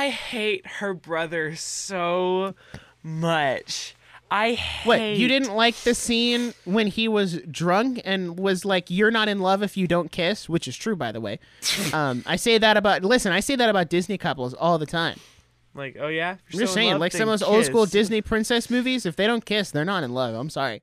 I hate her brother so much. I hate. What you didn't like the scene when he was drunk and was like, "You're not in love if you don't kiss," which is true, by the way. um, I say that about listen. I say that about Disney couples all the time. Like, oh yeah. I'm you're just saying, love, like some of those old school. Disney princess movies, if they don't kiss, they're not in love. I'm sorry.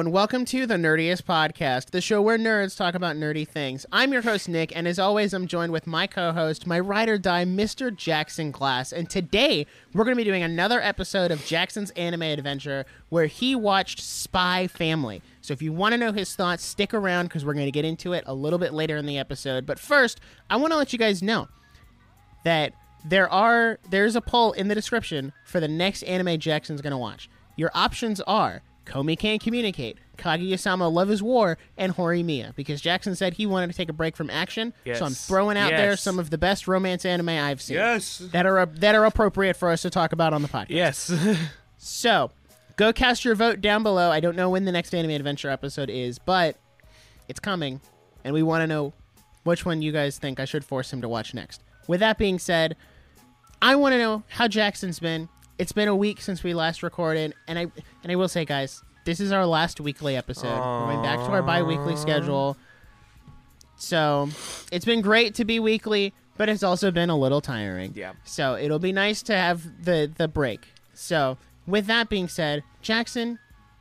And welcome to the Nerdiest Podcast, the show where nerds talk about nerdy things. I'm your host Nick, and as always, I'm joined with my co-host, my ride or die, Mr. Jackson Glass. And today we're going to be doing another episode of Jackson's anime adventure, where he watched Spy Family. So if you want to know his thoughts, stick around because we're going to get into it a little bit later in the episode. But first, I want to let you guys know that there are there's a poll in the description for the next anime Jackson's going to watch. Your options are Komi Can't Communicate, Kaguya-sama Love is War, and Horimiya, because Jackson said he wanted to take a break from action. So I'm throwing out there some of the best romance anime I've seen. Yes. That are that are appropriate for us to talk about on the podcast. Yes. So, go cast your vote down below. I don't know when the next anime adventure episode is, but it's coming, and we want to know which one you guys think I should force him to watch next. With that being said, I want to know how Jackson's been. It's been a week since we last recorded, and I and I will say, guys, this is our last weekly episode. We're going back to our bi-weekly schedule. So, it's been great to be weekly, but it's also been a little tiring. Yeah. So it'll be nice to have the the break. So with that being said, Jackson,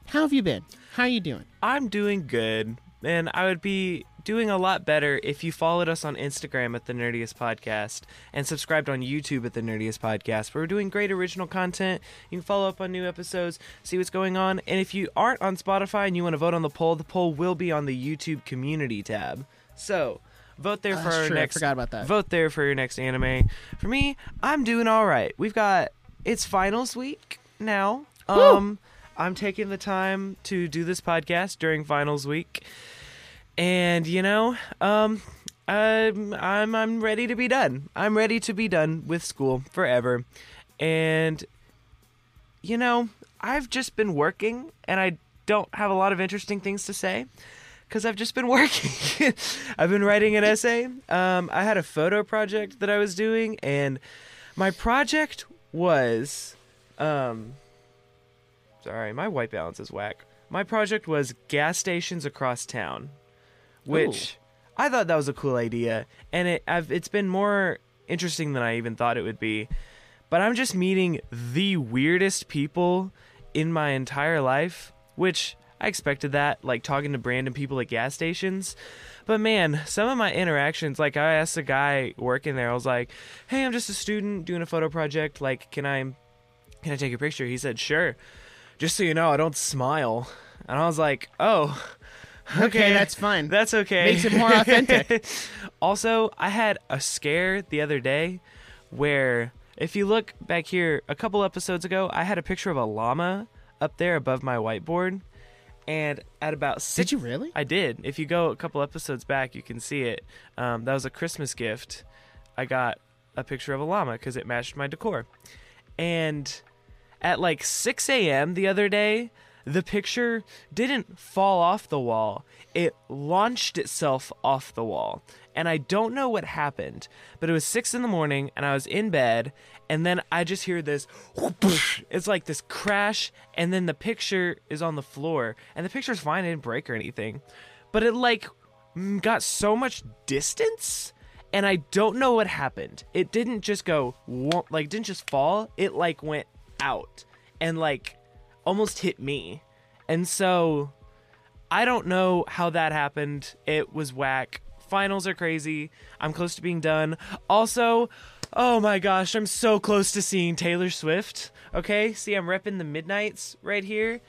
how have you been? How are you doing? I'm doing good. And I would be doing a lot better if you followed us on Instagram at the Nerdiest Podcast and subscribed on YouTube at the Nerdiest Podcast. We're doing great original content. You can follow up on new episodes, see what's going on. And if you aren't on Spotify and you want to vote on the poll, the poll will be on the YouTube community tab. So vote there Oh, for that's our true. I next forgot about that. vote there for your next anime. For me, I'm doing all right. We've got it's finals week now. Um I'm taking the time to do this podcast during finals week. And you know, um I'm I'm I'm ready to be done. I'm ready to be done with school forever. And you know, I've just been working and I don't have a lot of interesting things to say because I've just been working. I've been writing an essay. Um, I had a photo project that I was doing, and my project was. Um, sorry, my white balance is whack. My project was gas stations across town, which I thought that was a cool idea, and it I've, it's been more interesting than I even thought it would be. But I'm just meeting the weirdest people in my entire life, which I expected that, like talking to random people at gas stations. But man, some of my interactions, like I asked a guy working there, I was like, "Hey, I'm just a student doing a photo project. Like, can I, can I take a picture?" He said, "Sure." Just so you know, I don't smile, and I was like, "Oh." Okay, that's fine. That's okay. Makes it more authentic. also, I had a scare the other day where if you look back here a couple episodes ago, I had a picture of a llama up there above my whiteboard. And at about six, Did you really? I did. If you go a couple episodes back, you can see it. Um, that was a Christmas gift. I got a picture of a llama because it matched my decor. And at like 6 a.m. the other day, the picture didn't fall off the wall. It launched itself off the wall. And I don't know what happened, but it was 6 in the morning and I was in bed. And then I just hear this whoosh. it's like this crash. And then the picture is on the floor. And the picture's fine, it didn't break or anything. But it like got so much distance and I don't know what happened. It didn't just go like didn't just fall. It like went out and like almost hit me. And so I don't know how that happened. It was whack. Finals are crazy. I'm close to being done. Also, oh my gosh, I'm so close to seeing Taylor Swift. Okay? See, I'm repping the Midnights right here.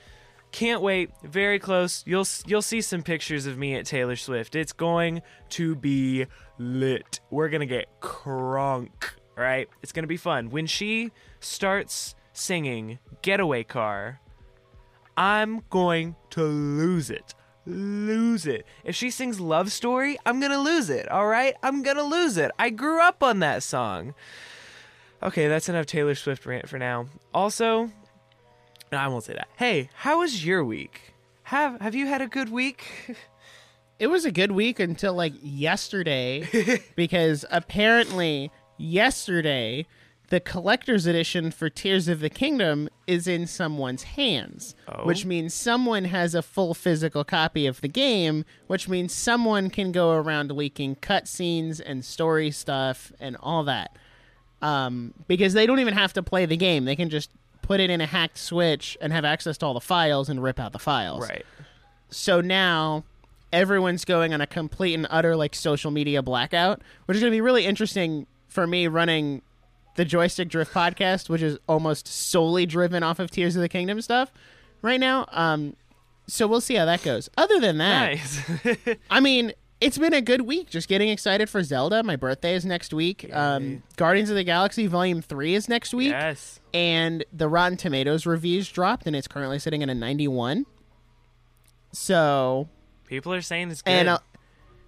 Can't wait. Very close. You'll you'll see some pictures of me at Taylor Swift. It's going to be lit. We're to get crunk, right? It's to be fun. When she starts singing Getaway Car, I'm going to lose it. lose it. If she sings Love Story, I'm gonna lose it, alright? I'm gonna lose it. I grew up on that song. Okay, that's enough Taylor Swift rant for now. Also, no, I won't say that. Hey, how was your week? Have have you had a good week? It was a good week until like yesterday, because apparently yesterday the collector's edition for Tears of the Kingdom is in someone's hands, Oh. which means someone has a full physical copy of the game, which means someone can go around leaking cutscenes and story stuff and all that. Um, because they don't even have to play the game; they can just put it in a hacked switch and have access to all the files and rip out the files right. so now everyone's going on a complete and utter like social media blackout which is going to be really interesting for me running the joystick drift podcast which is almost solely driven off of tears of the kingdom stuff right now um so we'll see how that goes other than that Nice. i mean it's been a good week just getting excited for zelda my birthday is next week um guardians of the galaxy volume 3 is next week yes. and the Rotten Tomatoes reviews dropped, and it's currently sitting at a 91. So, People are saying it's good. and uh,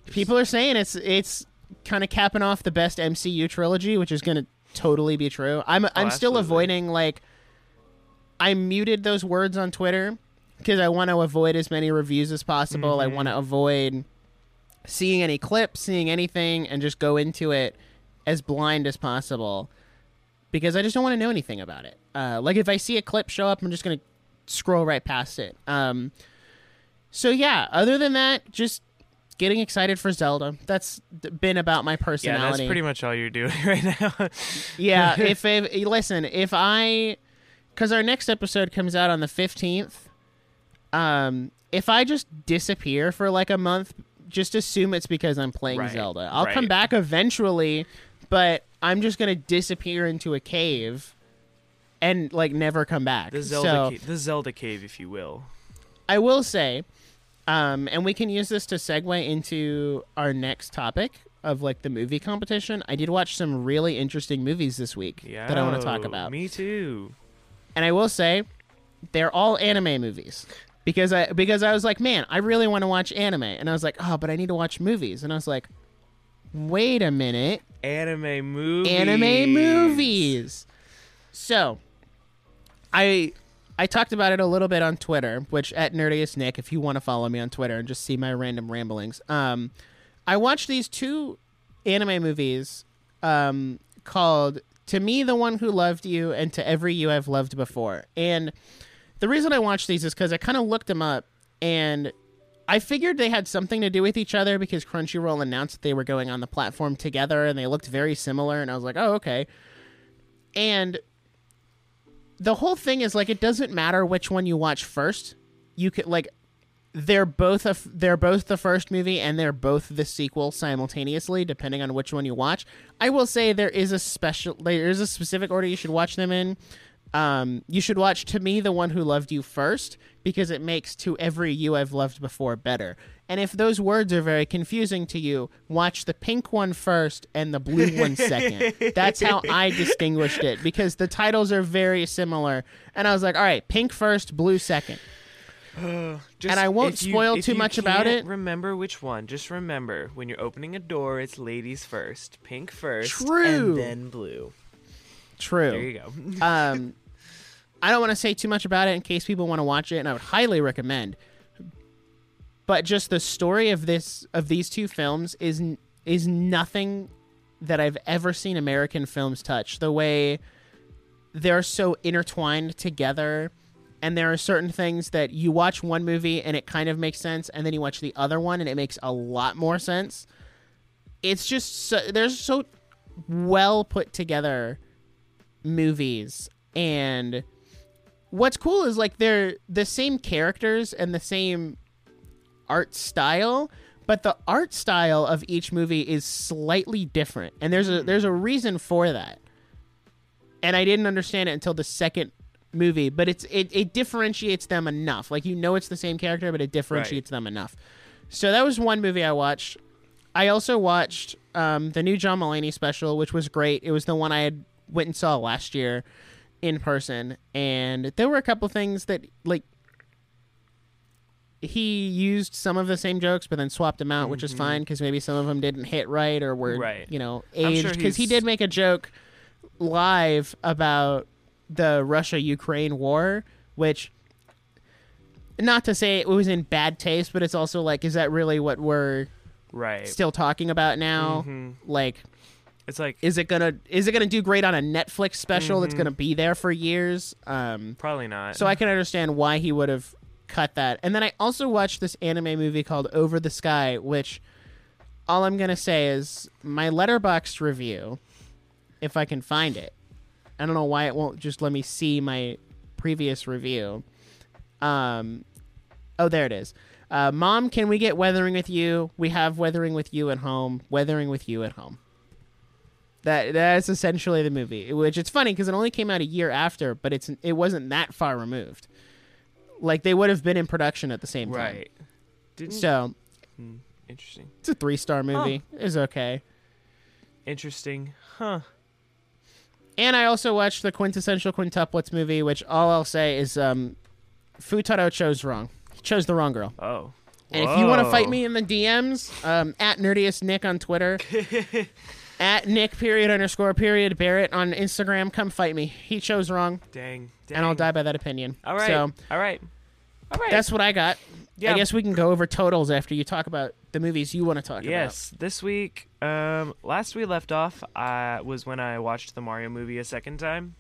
people are saying it's it's kind of capping off the best MCU trilogy, which is going to totally be true. I'm I'm still absolutely. avoiding like I muted those words on Twitter because I want to avoid as many reviews as possible. I want to avoid seeing any clips, seeing anything, and just go into it as blind as possible because I just don't want to know anything about it. Uh, like if I see a clip show up, I'm just gonna scroll right past it. Um, so yeah, other than that, just getting excited for Zelda. That's been about my personality. yeah, that's pretty much all you're doing right now. Yeah, if, if listen, if I cuz our next episode comes out on the 15th, um if I just disappear for like a month, just assume it's because I'm playing Right, Zelda. I'll come back eventually, but I'm just going to disappear into a cave and like never come back. the Zelda, so, ca- the Zelda cave, if you will. I will say, um, and we can use this to segue into our next topic of like the movie competition. I did watch some really interesting movies this week Yeah. that I want to talk about. Me too. and I will say, they're all anime movies because I because I was like, man, I really want to watch anime, and I was like, oh, but I need to watch movies, and I was like, wait a minute, Anime movies. anime movies. So, I I talked about it a little bit on Twitter, which at Nerdiest Nick, if you want to follow me on Twitter and just see my random ramblings. Um, I watched these two anime movies um, called "To Me, the One Who Loved You" and "To Every You I've Loved Before." And the reason I watched these is because I kind of looked them up and I figured they had something to do with each other because Crunchyroll announced that they were going on the platform together and they looked very similar. And I was like, oh, okay. And the whole thing is like, it doesn't matter which one you watch first. You could, like, they're both a they're both the first movie and they're both the sequel simultaneously depending on which one you watch. I will say there is a special there is a specific order you should watch them in. Um, you should watch To Me the One Who Loved You first because it makes To Every You I've Loved Before better. And if those words are very confusing to you, watch the pink one first and the blue one second. That's how I distinguished it because the titles are very similar. And I was like, all right, pink first, blue second. Just, And I won't you- spoil too much about it. Remember which one. Just remember when you're opening a door, it's ladies first, pink first, True. and then blue. True. There you go. um, I don't want to say too much about it in case people want to watch it, and I would highly recommend. But just the story of this of these two films is is nothing that I've ever seen American films touch. The way they're so intertwined together, and there are certain things that you watch one movie and it kind of makes sense, and then you watch the other one and it makes a lot more sense. It's just so, there's so well put together movies and what's cool is like they're the same characters and the same art style but the art style of each movie is slightly different. And there's a there's a reason for that. And i didn't understand it until the second movie but it's it, it differentiates them enough. Like you know it's the same character but it differentiates them enough. So that was one movie i watched. I also watched um, the new john mulaney special which was great. It was the one i had went and saw last year in person and there were a couple things that like he used some of the same jokes, but then swapped them out, which is fine because maybe some of them didn't hit right or were, Mm-hmm. Right. you know, aged. sure Because he did make a joke live about the Russia Ukraine war, which, not to say it was in bad taste, but it's also like, is that really what we're Right. still talking about now? Mhm. Like, It's like is it gonna is it gonna do great on a Netflix special that's Mhm. gonna be there for years? Um, probably not. so I can understand why he would have cut that. And then I also watched this anime movie called Over the Sky, which all I'm gonna say is my Letterboxd review, if I can find it. I don't know why it won't just let me see my previous review. Um, oh, there it is. Uh, Mom, can we get Weathering with You? We have Weathering with You at home. Weathering with You at home. That that's essentially the movie. Which it's funny because it only came out a year after, but it's it wasn't that far removed. Like they would have been in production at the same time. right. Didn't So Hmm, interesting. it's a three star movie. It's okay. Interesting. Huh. And I also watched the quintessential quintuplets movie, which all I'll say is um, Futaro chose wrong. He chose the wrong girl. Oh. And if you want to fight me in the DMs, um, at nerdiest Nick on Twitter, at Nick period underscore period Barrett on Instagram, come fight me. He chose wrong, Dang. Dang. and I'll die by that opinion. All right. So All right. All right. that's what I got. Yeah. I guess we can go over totals after you talk about the movies you want to talk about. Yes, this week, um, last we left off, uh, was when I watched the Mario movie a second time.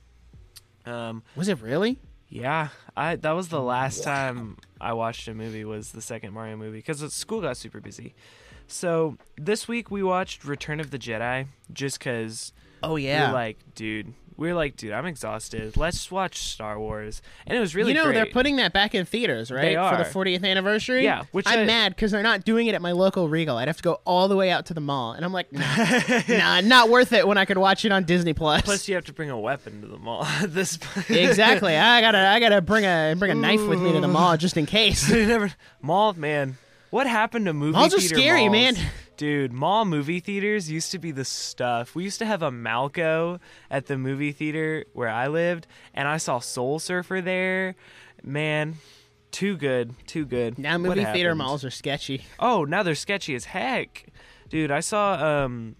Um, Was it really? yeah, I that was the last time I watched a movie was the second Mario movie because school got super busy. So this week we watched Return of the Jedi just because Oh yeah. we're like, dude, we are like, dude, I'm exhausted. Let's watch Star Wars, and it was really you know great. they're putting that back in theaters, right? They are. For the 40th anniversary. Yeah, which I'm I- mad because they're not doing it at my local Regal. I'd have to go all the way out to the mall, and I'm like, nah, nah, not worth it when I could watch it on Disney Plus. Plus, you have to bring a weapon to the mall. at this exactly. I gotta, I gotta bring a bring a knife with me to the mall just in case. Never mall man. What happened to movie Malls are theater scary, malls? man. Dude, mall movie theaters used to be the stuff. We used to have a Malco at the movie theater where I lived, and I saw Soul Surfer there. Man, too good, too good. Now What movie theater happened? malls are sketchy. Oh, now they're sketchy as heck. Dude, I saw um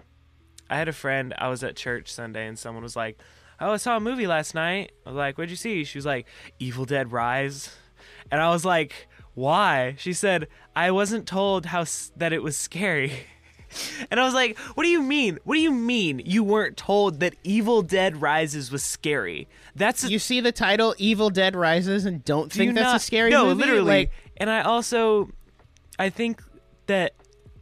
I had a friend, I was at church Sunday and someone was like, "Oh, I saw a movie last night." I was like, "What'd you see?" She was like, "Evil Dead Rise." And I was like, "Why?" She said, "I wasn't told how s- that it was scary." And I was like, "What do you mean? What do you mean you weren't told that Evil Dead Rises was scary?" That's a You see the title "Evil Dead Rises" and don't do think that's not- a scary no, movie? literally. Like, and I also, I think that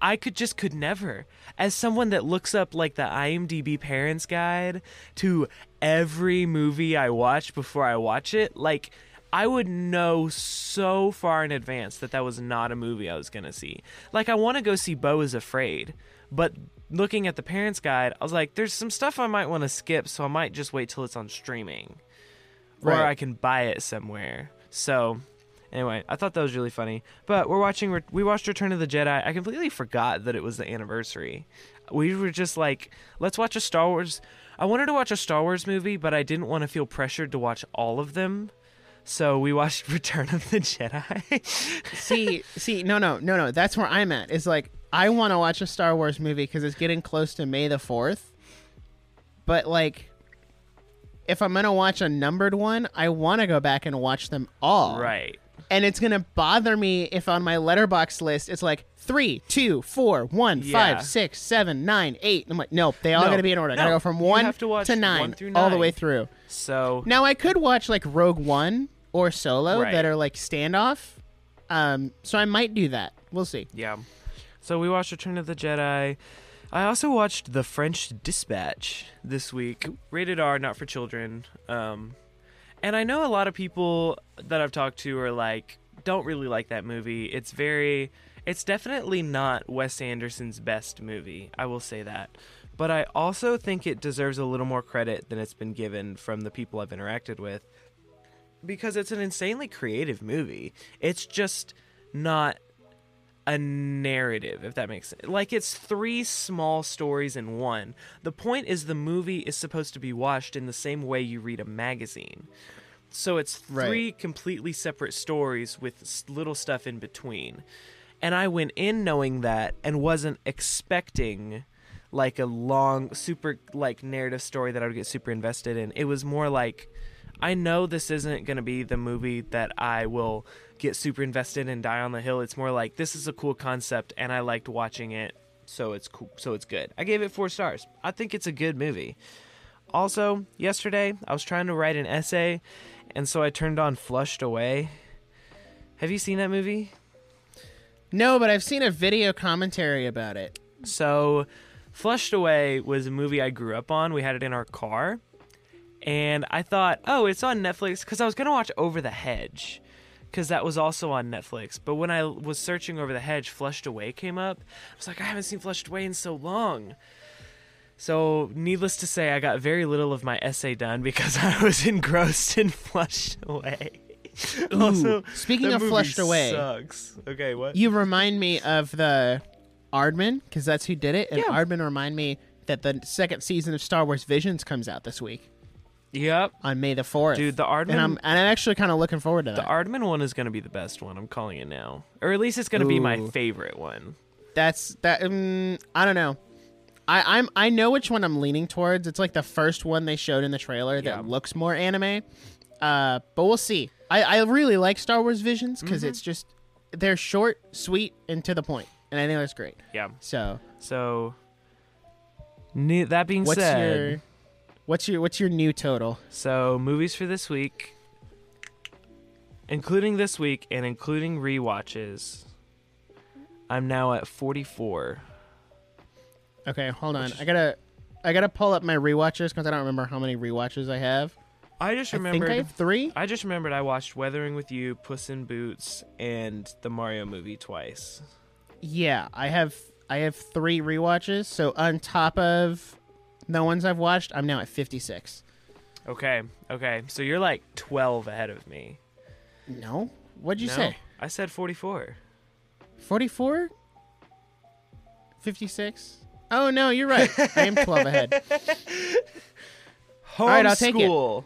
I could just could never, as someone that looks up like the IMDb Parents Guide to every movie I watch before I watch it, like. I would know so far in advance that that was not a movie I was going to see. Like, I want to go see Beau is Afraid, but looking at the Parents Guide, I was like, there's some stuff I might want to skip, so I might just wait till it's on streaming or I can buy it somewhere. So, anyway, I thought that was really funny. But we're watching. We watched Return of the Jedi. I completely forgot that it was the anniversary. We were just like, let's watch a Star Wars. I wanted to watch a Star Wars movie, but I didn't want to feel pressured to watch all of them. So we watched Return of the Jedi. see, see, no, no, no, no. That's where I'm at. Is like I want to watch a Star Wars movie because it's getting close to May the Fourth. But like, if I'm gonna watch a numbered one, I want to go back and watch them all. right. And it's gonna bother me if on my letterbox list it's like three, two, four, one, Yeah. five, six, seven, nine, eight. I'm like, nope, they all No, gotta be in order. I gotta go from one to watch to nine, all the way through. So Now I could watch like Rogue One or Solo Right. that are like standoff. Um, so I might do that. We'll see. Yeah. So we watched Return of the Jedi. I also watched The French Dispatch this week. Rated R, not for children. Um, and I know a lot of people that I've talked to are like, don't really like that movie. It's very. It's definitely not Wes Anderson's best movie. I will say that. But I also think it deserves a little more credit than it's been given from the people I've interacted with because it's an insanely creative movie. It's just not a narrative, if that makes sense. Like it's three small stories in one. The point is the movie is supposed to be watched in the same way you read a magazine. So it's Right. three completely separate stories with little stuff in between. And I went in knowing that and wasn't expecting like a long super like narrative story that I would get super invested in. It was more like I know this isn't going to be the movie that I will get super invested and die on the hill. It's more like this is a cool concept and I liked watching it, so it's cool, so it's good. I gave it 4 stars. I think it's a good movie. Also, yesterday I was trying to write an essay and so I turned on Flushed Away. Have you seen that movie? No, but I've seen a video commentary about it. So, Flushed Away was a movie I grew up on. We had it in our car. And I thought, oh, it's on Netflix because I was going to watch Over the Hedge because that was also on Netflix. But when I was searching Over the Hedge, Flushed Away came up. I was like, I haven't seen Flushed Away in so long. So, needless to say, I got very little of my essay done because I was engrossed in Flushed Away. also, speaking of Flushed Away, sucks. Okay, what? you remind me of the Aardman because that's who did it, and Yeah. Aardman remind me that the second season of Star Wars Visions comes out this week Yep. on May the fourth. Dude, the Aardman and I'm and I'm actually kind of looking forward to that. The that. Aardman one is going to be the best one. I'm calling it now, or at least it's going to be my Ooh. favorite one. That's that. Um, I don't know. I, I'm I know which one I'm leaning towards. It's like the first one they showed in the trailer that Yeah. looks more anime. Uh, but we'll see. I, I really like Star Wars Visions Mm-hmm. because it's just they're short, sweet, and to the point, and I think that's great. Yeah. So So, ne- that being what's said, your what's your what's your new total? so movies for this week, including this week and including rewatches, I'm now at 44. Okay, hold on. I gotta I gotta pull up my rewatches because I don't remember how many rewatches I have. I just I think remembered. I have three. I just remembered I watched Weathering with You, Puss in Boots, and the Mario movie twice. Yeah, I have I have three rewatches. So on top of the ones I've watched, I'm now at 56. Okay, okay. So you're like 12 ahead of me. No, what'd you No? say? I said 44. 44? 56? Oh no, you're right. I am 12 ahead. Homeschool. right, I'll take it. All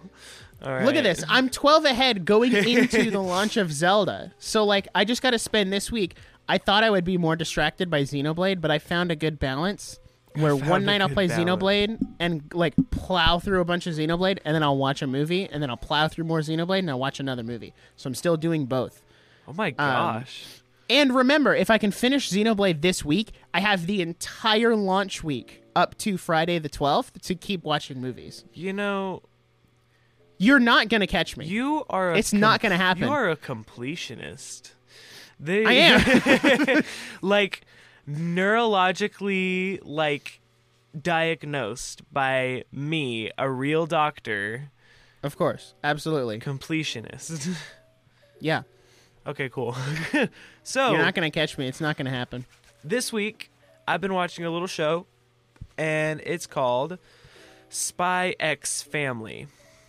right. Look at this. I'm 12 ahead going into the launch of Zelda. So like I just got to spend this week. I thought I would be more distracted by Xenoblade, but I found a good balance where one night I'll play balance. Xenoblade and like plow through a bunch of Xenoblade and then I'll watch a movie and then I'll plow through more Xenoblade and I'll watch another movie. So I'm still doing both. Oh my um, gosh. And remember, if I can finish Xenoblade this week, I have the entire launch week up to Friday the 12th to keep watching movies. you know, You're not going to catch me. you are. A It's not gonna happen. You are a completionist. They, I am. like neurologically like diagnosed by me, a real doctor, of course. Absolutely. completionist. Yeah. okay, cool. so You're not going to catch me. It's not going to happen. this week I've been watching a little show, and it's called Spy X Family.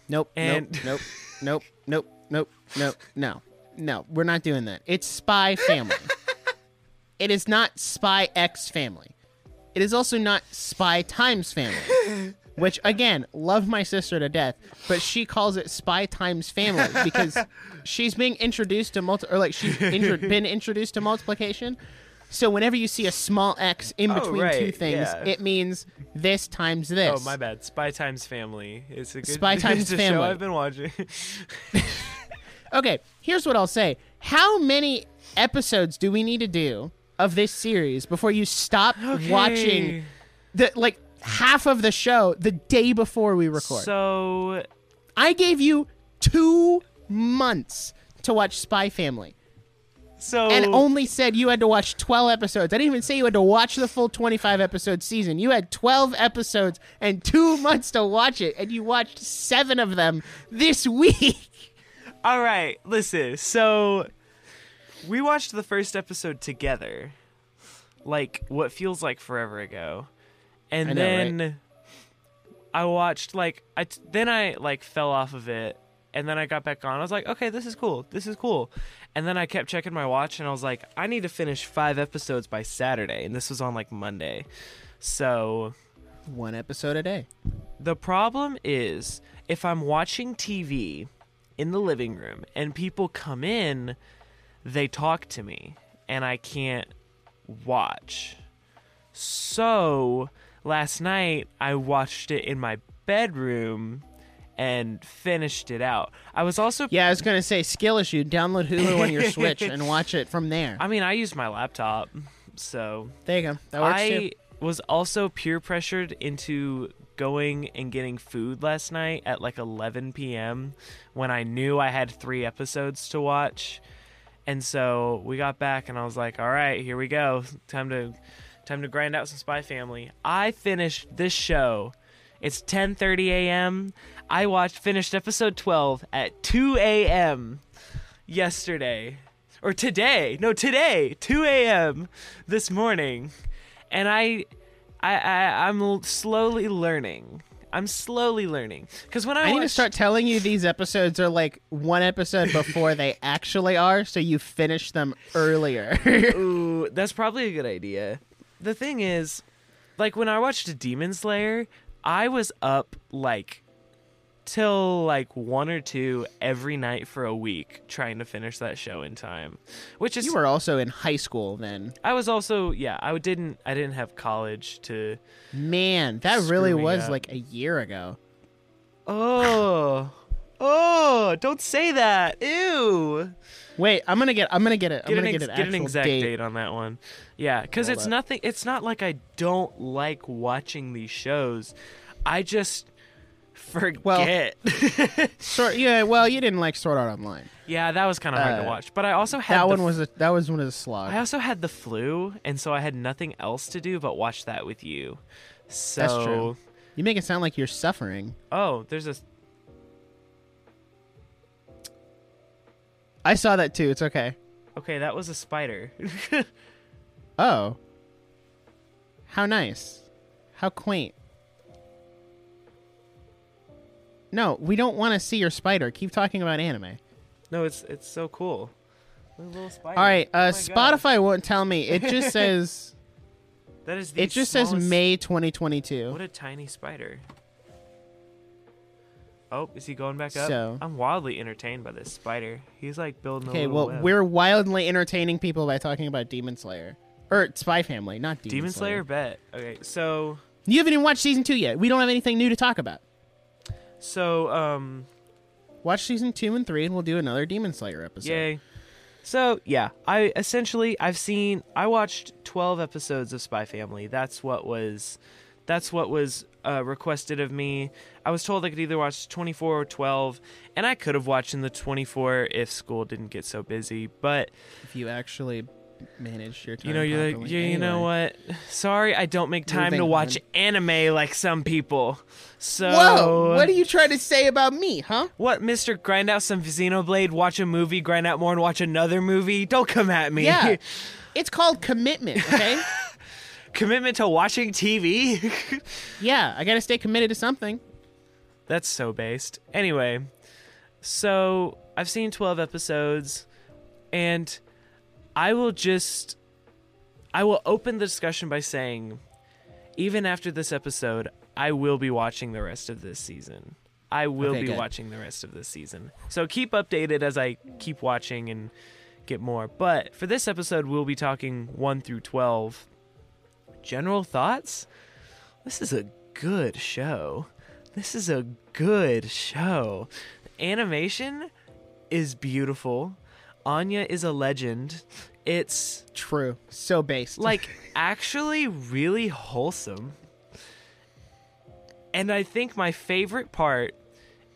Nope. And- nope. Nope. Nope. Nope. Nope. No. No. We're not doing that. It's Spy Family. It is not Spy X Family. It is also not Spy Times Family. Which again, love my sister to death, but she calls it Spy Times Family because she's being introduced to multi or like she's intro- been introduced to multiplication. So whenever you see a small X in Oh, between two things, yeah. it means this times this. Oh my bad. Spy Times Family. It's a good Spy Times it's a Family. show I've been watching. Okay, here's what I'll say. How many episodes do we need to do of this series before you stop watching the like half of the show the day before we record? So I gave you 2 months to watch Spy Family so and only said you had to watch 12 episodes. I didn't even say you had to watch the full 25 episode season. You had 12 episodes and 2 months to watch it and you watched 7 of them this week. all right. Listen. So we watched the first episode together, like what feels like forever ago, and I know, right? then I watched like I t- then I like fell off of it. And then I got back on. I was like, okay, this is cool. This is cool. And then I kept checking my watch and I was like, I need to finish five episodes by Saturday. And this was on like Monday. So One episode a day. The problem is if I'm watching TV in the living room and people come in, they talk to me and I can't watch. So last night I watched it in my bedroom and finished it out. I was also Yeah, I was gonna say skill issue. Download Hulu on your Switch and watch it from there. I mean I used my laptop. So There you go. That works I too. was also peer pressured into going and getting food last night at like 11 p.m. when I knew I had three episodes to watch. And so we got back and I was like, "All right, here we go. Time to time to grind out some Spy Family." I finished this show. It's 10:30 a.m. I watched finished episode 12 at 2 a.m. yesterday or today. No, today, 2 a.m. this morning, and I, I, I I'm slowly learning. I'm slowly learning because when I, I need to start telling you these episodes are like one episode before they actually are, so you finish them earlier. Ooh, that's probably a good idea. The thing is, like when I watched Demon Slayer, I was up like till like one or two every night for a week trying to finish that show in time. Which is you were also in high school then. I was also yeah, I didn't I didn't have college to Man, that really was up. like a year ago. Oh. Oh, don't say that. Ew. Wait, I'm gonna get I'm gonna get it. I'm Get an, gonna ex- get an get an exact date. date. on that one. Yeah, because it's up. nothing. It's not like I don't like watching these shows. I just forget. Sort yeah, well, you didn't like Sword Art Online. yeah, that was kind of hard Uh, to watch. But I also had That one was a that was one of the slog. I also had the flu, and so I had nothing else to do but watch that with you. So, That's true. You make it sound like you're suffering. oh, there's a I saw that too. It's okay. okay. That was a spider. Oh. How nice. How quaint. No, we don't want to see your spider. Keep talking about anime. no, it's it's so cool. All right, Oh uh, God. Spotify won't tell me. It just says That is the it just says May 2022. What a tiny spider. Oh, is he going back up? So- I'm wildly entertained by this spider. He's like building a Okay, well, web. we're wildly entertaining people by talking about Demon Slayer or Spy Family, not Demon, Demon Slayer bet. Okay, so You haven't even watched season two yet. We don't have anything new to talk about. So um Watch season two and three, and we'll do another Demon Slayer episode. yay. So yeah, I essentially I've seen I watched 12 episodes of Spy Family. That's what was that's what was uh, requested of me. I was told I could either watch 24 or 12, and I could have watched in the 24 if school didn't get so busy, but If you actually manage your time, You know, you're like, properly. yeah, you know what? Sorry, I don't make time to watch on. anime like some people. So Whoa! What are you trying to say about me, huh? What, Mister? Grind out some Xenoblade, watch a movie, grind out more, and watch another movie. Don't come at me. Yeah. It's called commitment, okay? Commitment to watching TV. yeah, I gotta stay committed to something. That's so based. Anyway, so I've seen 12 episodes, and I will just. I will open the discussion by saying, even after this episode, I will be watching the rest of this season. I will Okay, be good. watching the rest of this season. So keep updated as I keep watching and get more. But for this episode, we'll be talking 1 through 12. General thoughts? This is a good show. This is a good show. Animation is beautiful. Anya is a legend. It's True. So based. like actually really wholesome. And I think my favorite part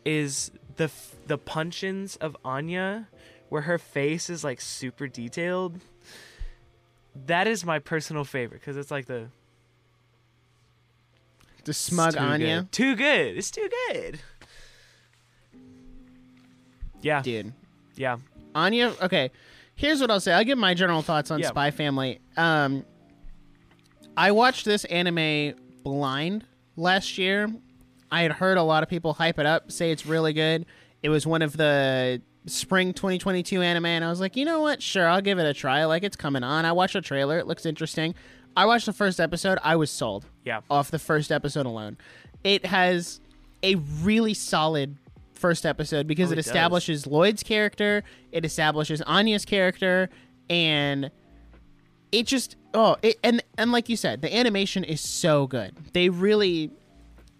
is the f- the punch-ins of Anya where her face is like super detailed. That is my personal favorite cuz it's like the the smug too Anya. good. Too good. It's too good. Yeah. Dude. Yeah. Anya, okay. Here's what I'll say. I'll give my general thoughts on Yeah. Spy Family. Um, I watched this anime blind last year. I had heard a lot of people hype it up, say it's really good. It was one of the spring 2022 anime, and I was like, you know what? Sure, I'll give it a try. Like, it's coming on. I watched the trailer. It looks interesting. I watched the first episode. I was sold Yeah. off the first episode alone. It has a really solid first episode because Oh, it it establishes Lloyd's character, it establishes Anya's character, and it just oh it, and and like you said, the animation is so good. They really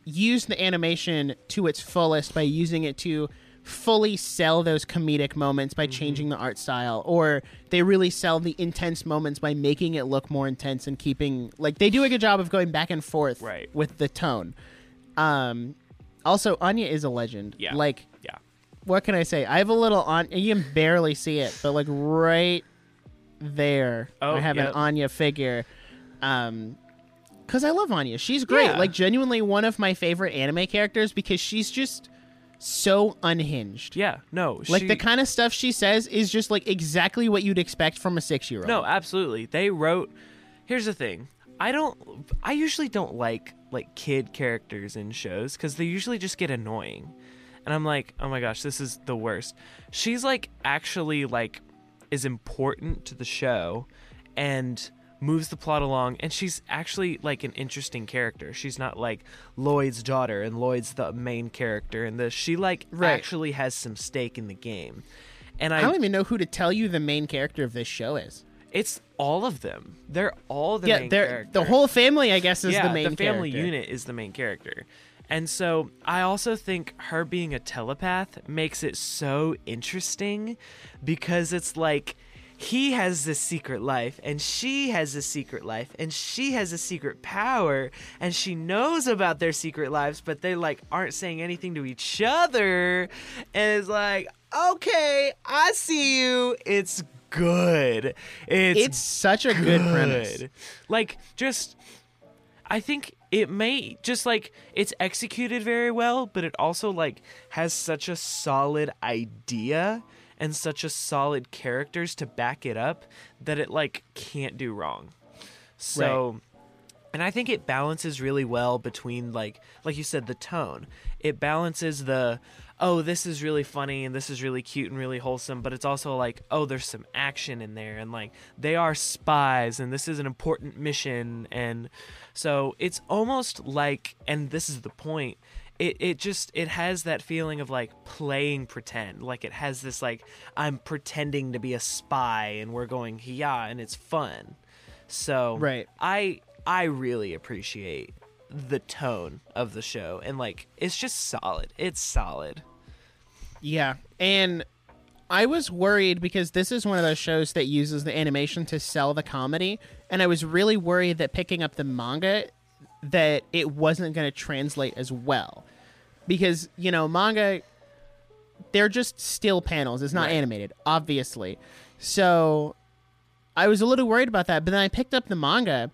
use the animation to its fullest by using it to fully sell those comedic moments Mm-hmm. by changing the art style or they really sell the intense moments by making it look more intense and keeping like they do a good job of going back and forth Right. with the tone um also anya is a legend Yeah. like Yeah. what can i say i have a little on you can barely see it but like right there Oh, i have yep. an anya figure um because i love anya she's great Yeah. like genuinely one of my favorite anime characters because she's just so unhinged Yeah. No. like she- the kind of stuff she says is just like exactly what you'd expect from a six year old No, absolutely. They wrote. Here's the thing. I don't. I usually don't like like kid characters in shows because they usually just get annoying, and I'm like, oh my gosh, this is the worst. She's like actually like is important to the show, and moves the plot along and she's actually like an interesting character she's not like lloyd's daughter and lloyd's the main character in this she like Right. actually has some stake in the game and I don't even know who to tell you the main character of this show is. It's all of them. They're all the yeah, main they're character. the whole family, I guess, is yeah, the main character. the family character. unit is the main character. And so I also think her being a telepath makes it so interesting because it's like he has this secret life and she has a secret life and she has a secret power and she knows about their secret lives but they like aren't saying anything to each other and it's like okay i see you it's good it's It's such a good premise. Like just I think it may just like it's executed very well, but it also like has such a solid idea and such a solid characters to back it up that it like can't do wrong. So and I think it balances really well between like like you said the tone. It balances the oh this is really funny and this is really cute and really wholesome, but it's also like oh there's some action in there and like they are spies and this is an important mission and so it's almost like and this is the point it, it just it has that feeling of like playing pretend like it has this like i'm pretending to be a spy and we're going yeah and it's fun so Right. I I really appreciate the tone of the show and like it's just solid. It's solid. Yeah, and I was worried because this is one of those shows that uses the animation to sell the comedy, and I was really worried that picking up the manga that it wasn't going to translate as well. Because, you know, manga they're just still panels. It's not Right. animated, obviously. So I was a little worried about that, but then I picked up the manga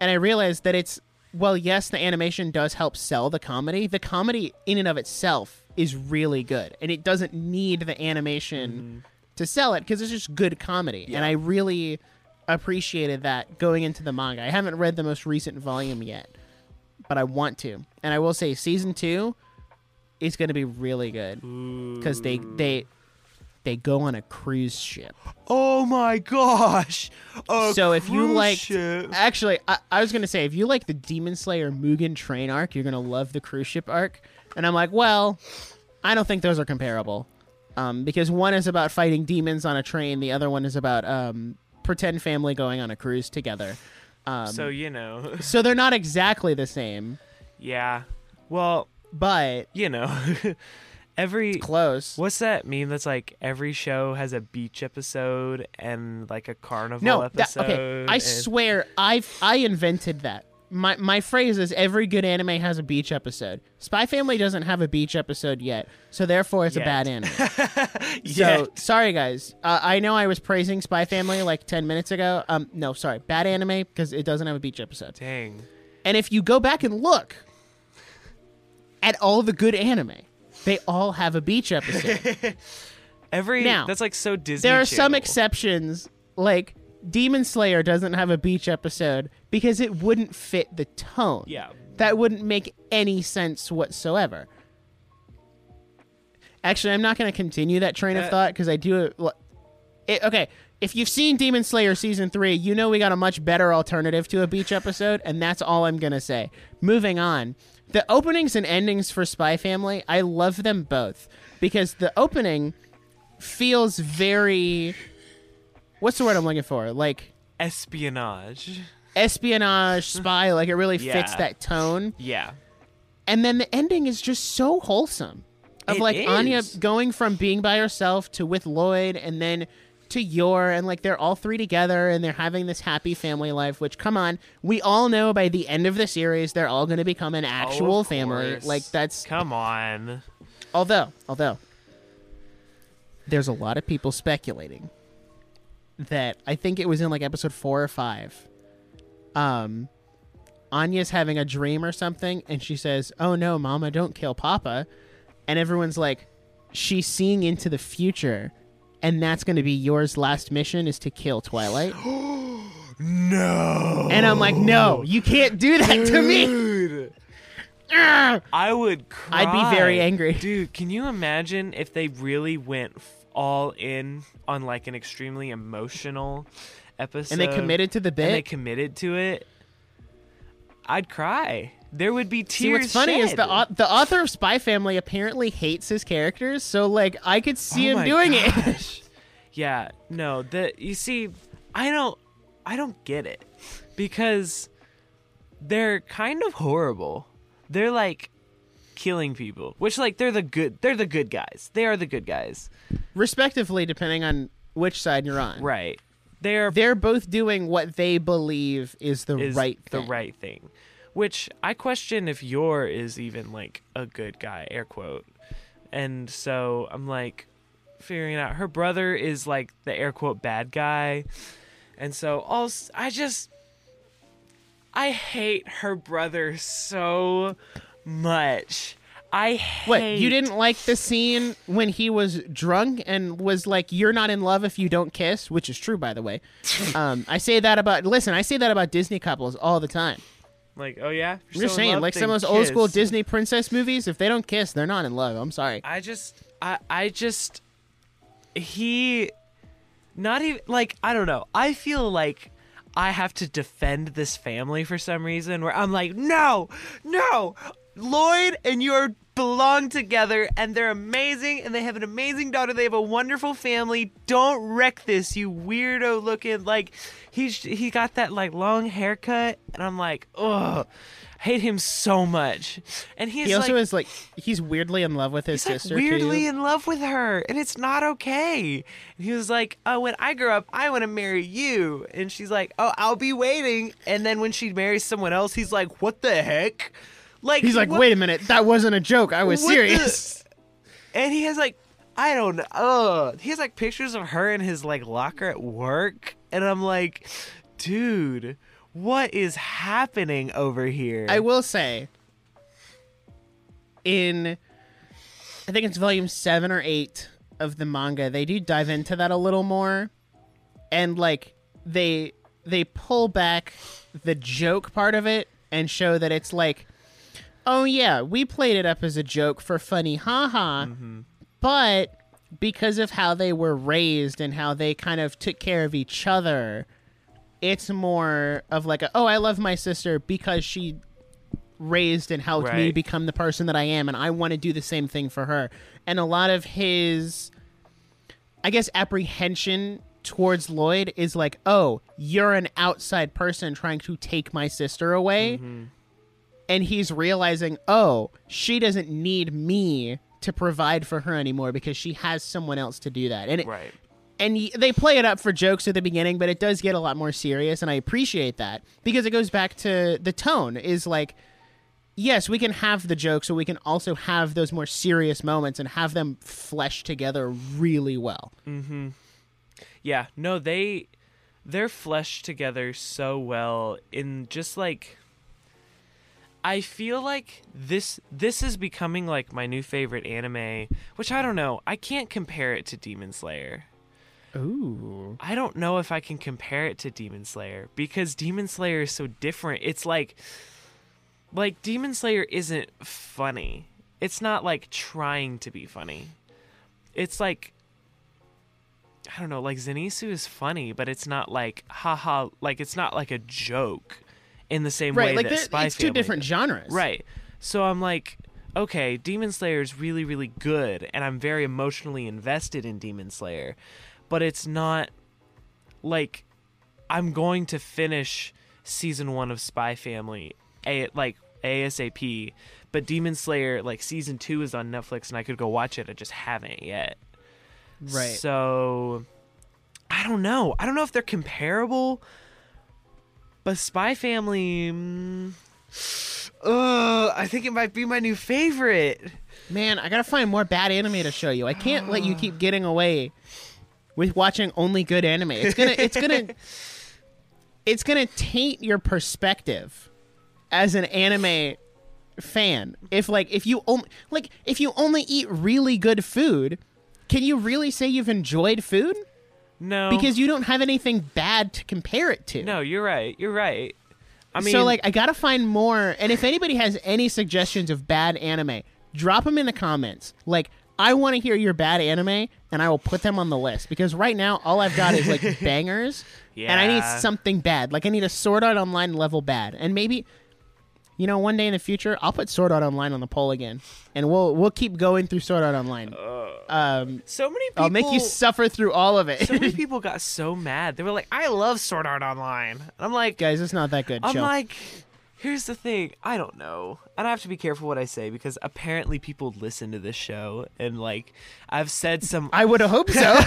and I realized that it's well, yes, the animation does help sell the comedy. The comedy in and of itself is really good, and it doesn't need the animation mm-hmm. to sell it because it's just good comedy. And I really appreciated that going into the manga. I haven't read the most recent volume yet, but I want to. And I will say, season two is going to be really good because they they they go on a cruise ship. Oh my gosh. A so if you like, actually, I, I was gonna say if you like the Demon Slayer Mugen Train arc, you're gonna love the cruise ship arc. And I'm like, well, I don't think those are comparable, um, because one is about fighting demons on a train, the other one is about um, pretend family going on a cruise together. Um, so you know. so they're not exactly the same, Yeah. Well, but you know. every close. What's that meme that's like every show has a beach episode and like a carnival No, that, episode? okay. I and- swear, I've I invented that. My my phrase is every good anime has a beach episode. Spy Family doesn't have a beach episode yet, so therefore it's Yet. a bad anime. So sorry guys. Uh, I know I was praising Spy Family like ten minutes ago. Um, no, sorry, bad anime because it doesn't have a beach episode. Dang. And if you go back and look at all the good anime, they all have a beach episode. Every Now, that's like so Disney. there are some exceptions, like Demon Slayer doesn't have a beach episode because it wouldn't fit the tone. Yeah. That wouldn't make any sense whatsoever. Actually, I'm not going to continue that train of Uh, thought because I do. It, okay, if you've seen Demon Slayer season three, you know we got a much better alternative to a beach episode, and that's all I'm gonna say. Moving on, the openings and endings for Spy Family, I love them both because the opening feels very. What's the word I'm looking for? Like Espionage. espionage, spy. Like it really fits that tone. Yeah. And then the ending is just so wholesome. Of It like Anya going from being by herself to with Lloyd and then to Yor and like they're all three together and they're having this happy family life, which come on, we all know by the end of the series they're all gonna become an oh, actual Oh, family. Like that's Come on. although although there's a lot of people speculating that I think it was in like episode four or five. Um, Anya's having a dream or something, and she says, "Oh no, Mama, don't kill Papa," and everyone's like, "She's seeing into the future." And that's going to be yours last mission is to kill Twilight. No. And I'm like, no, you can't do that to me. I would cry. I'd be very angry. Dude, can you imagine if they really went f- all in on like an extremely emotional episode? And they committed to the bit. and they committed to it. I'd cry. There would be tears. See, what's funny is the au- the author of Spy Family apparently hates his characters, so like I could see Oh him doing it. yeah, no, the you see, I don't I don't get it. Because they're kind of horrible. They're like killing people. Which like they're the good they're the good guys. They are the good guys. Respectively, depending on which side you're on. Right. They're They're both doing what they believe is the is right the right thing. Which I question if Yor is even like a good guy, air quote. And so I'm like figuring out her brother is like the air quote bad guy. And so all I just I hate her brother so much. I hate What, you didn't like the scene when he was drunk and was like, You're not in love if you don't kiss, which is true, by the way. um, I say that about, listen, I say that about Disney couples all the time. like, oh yeah? I'm just saying, like some of those old school Disney princess movies, if they don't kiss, they're not in love. I'm sorry. I just I I just he not even like I don't know. I feel like I have to defend this family for some reason where I'm like, "No. No. Lloyd and Yor belong together and they're amazing and they have an amazing daughter. They have a wonderful family. Don't wreck this, you weirdo looking like he's he got that like long haircut and I'm like, "Ugh. Hate him so much." And he's He also like, is like, he's weirdly in love with his He's like sister. weirdly too. in love with her, and it's not okay. And he was like, "Oh, when I grow up, I want to marry you." And she's like, "Oh, I'll be waiting." And then when she marries someone else, he's like, "What the heck?" Like He's like, what- wait a minute, that wasn't a joke. I was what the- serious. And he has like, I don't know. He has like pictures of her in his like locker at work, and I'm like, dude, what is happening over here? I will say, in I think it's volume seven or eight of the manga, they do dive into that a little more, and like they they pull back the joke part of it and show that it's like, oh yeah, we played it up as a joke for funny, haha, but because of how they were raised and how they kind of took care of each other it's more of like a oh i love my sister because she raised and helped me become the person that i am and i want to do the same thing for her. And a lot of his i guess apprehension towards lloyd is like oh you're an outside person trying to take my sister away mm-hmm. And he's realizing oh she doesn't need me to provide for her anymore because she has someone else to do that and it, right. and they play it up for jokes at the beginning, but it does get a lot more serious, and I appreciate that because it goes back to the tone. Is like, yes, we can have the jokes, so we can also have those more serious moments and have them flesh together really well. Hmm. Yeah, no, they they're fleshed together so well in just like I feel like this this is becoming like my new favorite anime, which I don't know. I can't compare it to Demon Slayer. Ooh, I don't know if I can compare it to Demon Slayer because Demon Slayer is so different. It's like like Demon Slayer isn't funny. It's not like trying to be funny. It's like I don't know, like Zenitsu is funny, but it's not like haha, like it's not like a joke in the same way like that Spy it's two Family different does. genres. Right. So I'm like, okay, Demon Slayer is really, really good, and I'm very emotionally invested in Demon Slayer, but it's not like I'm going to finish season one of Spy Family, a like ASAP. But Demon Slayer, like season two, is on Netflix, and I could go watch it. I just haven't yet. Right. So I don't know. I don't know if they're comparable. But Spy Family, mm, I think it might be my new favorite. Man, I gotta find more bad anime to show you. I can't let you keep getting away with watching only good anime. It's gonna it's gonna it's gonna taint your perspective as an anime fan. If like if you only like if you only eat really good food, can you really say you've enjoyed food? No, Because you don't have anything bad to compare it to. no, you're right. You're right. I mean, so like I gotta find more. And if anybody has any suggestions of bad anime, drop them in the comments. Like I want to hear your bad anime, and I will put them on the list because right now all I've got is like bangers, yeah. and I need something bad. Like I need a Sword Art Online level bad, and maybe. You know, one day in the future, I'll put Sword Art Online on the poll again, and we'll we'll keep going through Sword Art Online. Um, so many people. I'll make you suffer through all of it, so many people got so mad. They were like, "I love Sword Art Online." And I'm like, guys. It's not that good. I'm chill. like, here's the thing. I don't know, and I have to be careful what I say because apparently people listen to this show, and like, I've said some, I would have hoped so.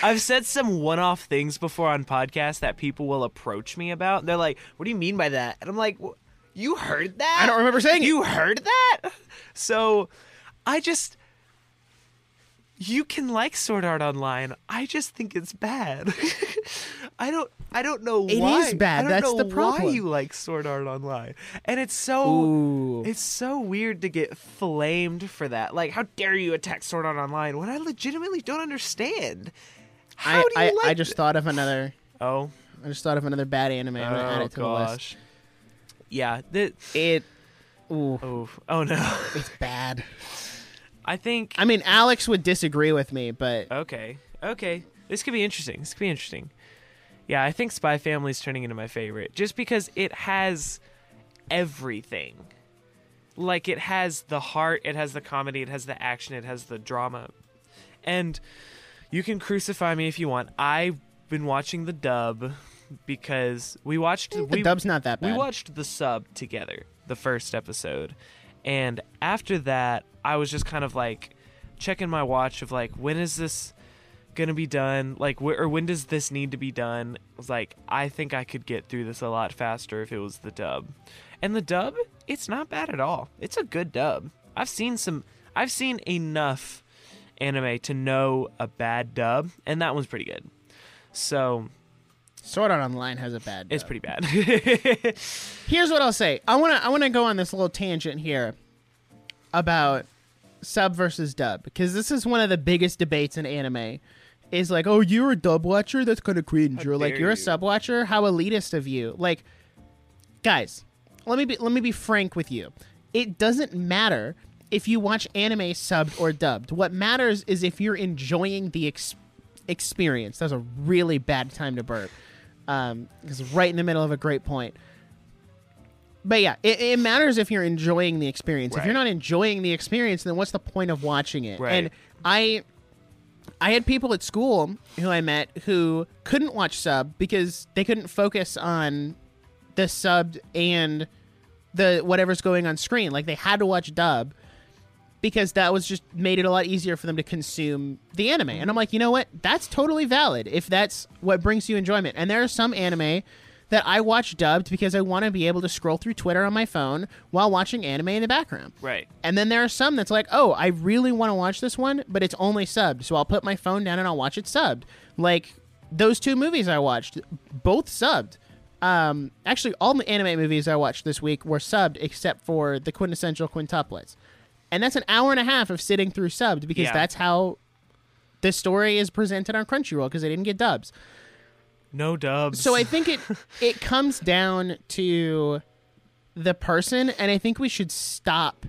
I've said some one-off things before on podcasts that people will approach me about. They're like, "What do you mean by that?" And I'm like, "Wh- "You heard that? I don't remember saying it. You heard that?" So, I just. You can like Sword Art Online. I just think it's bad. I don't. I don't know It why. is bad. I don't That's know the problem. Why you like Sword Art Online? And it's so. Ooh. It's so weird to get flamed for that. Like, how dare you attack Sword Art Online when I legitimately don't understand? How I, do you I, like I just thought of another. Oh, I just thought of another bad anime. I'm gonna add oh it to the list. Oh, gosh. Yeah. The, It. Ooh, oh, oh no. it's bad. I think. I mean, Alex would disagree with me, but Okay. Okay. This could be interesting. This could be interesting. Yeah, I think Spy Family is turning into my favorite just because it has everything. Like it has the heart, it has the comedy, it has the action, it has the drama. And you can crucify me if you want. I've been watching the dub because we watched the we, dub's not that bad. we watched the sub together, the first episode. And after that, I was just kind of like checking my watch of like, when is this going to be done? Like, wh- or when does this need to be done? I was like, I think I could get through this a lot faster if it was the dub. And the dub, it's not bad at all. It's a good dub. I've seen some, I've seen enough anime to know a bad dub, and that one's pretty good. So Sword Art Online has a bad. it's dub. pretty bad. Here's what I'll say. I wanna I wanna go on this little tangent here about sub versus dub because this is one of the biggest debates in anime. Is like, oh, you're a dub watcher? That's kind of cringe. How Or like, you're a sub watcher? How elitist of you? Like, guys, let me be let me be frank with you. It doesn't matter if you watch anime subbed or dubbed. What matters is if you're enjoying the ex- experience. That's a really bad time to burp. Um, because right in the middle of a great point. But yeah, it, it matters if you're enjoying the experience. If you're not enjoying the experience, then what's the point of watching it? Right. And I I had people at school who I met who couldn't watch sub because they couldn't focus on the subbed and the whatever's going on screen. Like they had to watch dub because that was just made it a lot easier for them to consume the anime. And I'm like, you know what? That's totally valid if that's what brings you enjoyment. And there are some anime that I watch dubbed because I want to be able to scroll through Twitter on my phone while watching anime in the background. right. And then there are some that's like, oh, I really want to watch this one, but it's only subbed. So I'll put my phone down and I'll watch it subbed. Like those two movies I watched, both subbed. Um, actually, all the anime movies I watched this week were subbed except for the quintessential quintuplets. And that's an hour and a half of sitting through subbed because Yeah. that's how the story is presented on Crunchyroll because they didn't get dubs. No dubs. So I think it it comes down to the person, and I think we should stop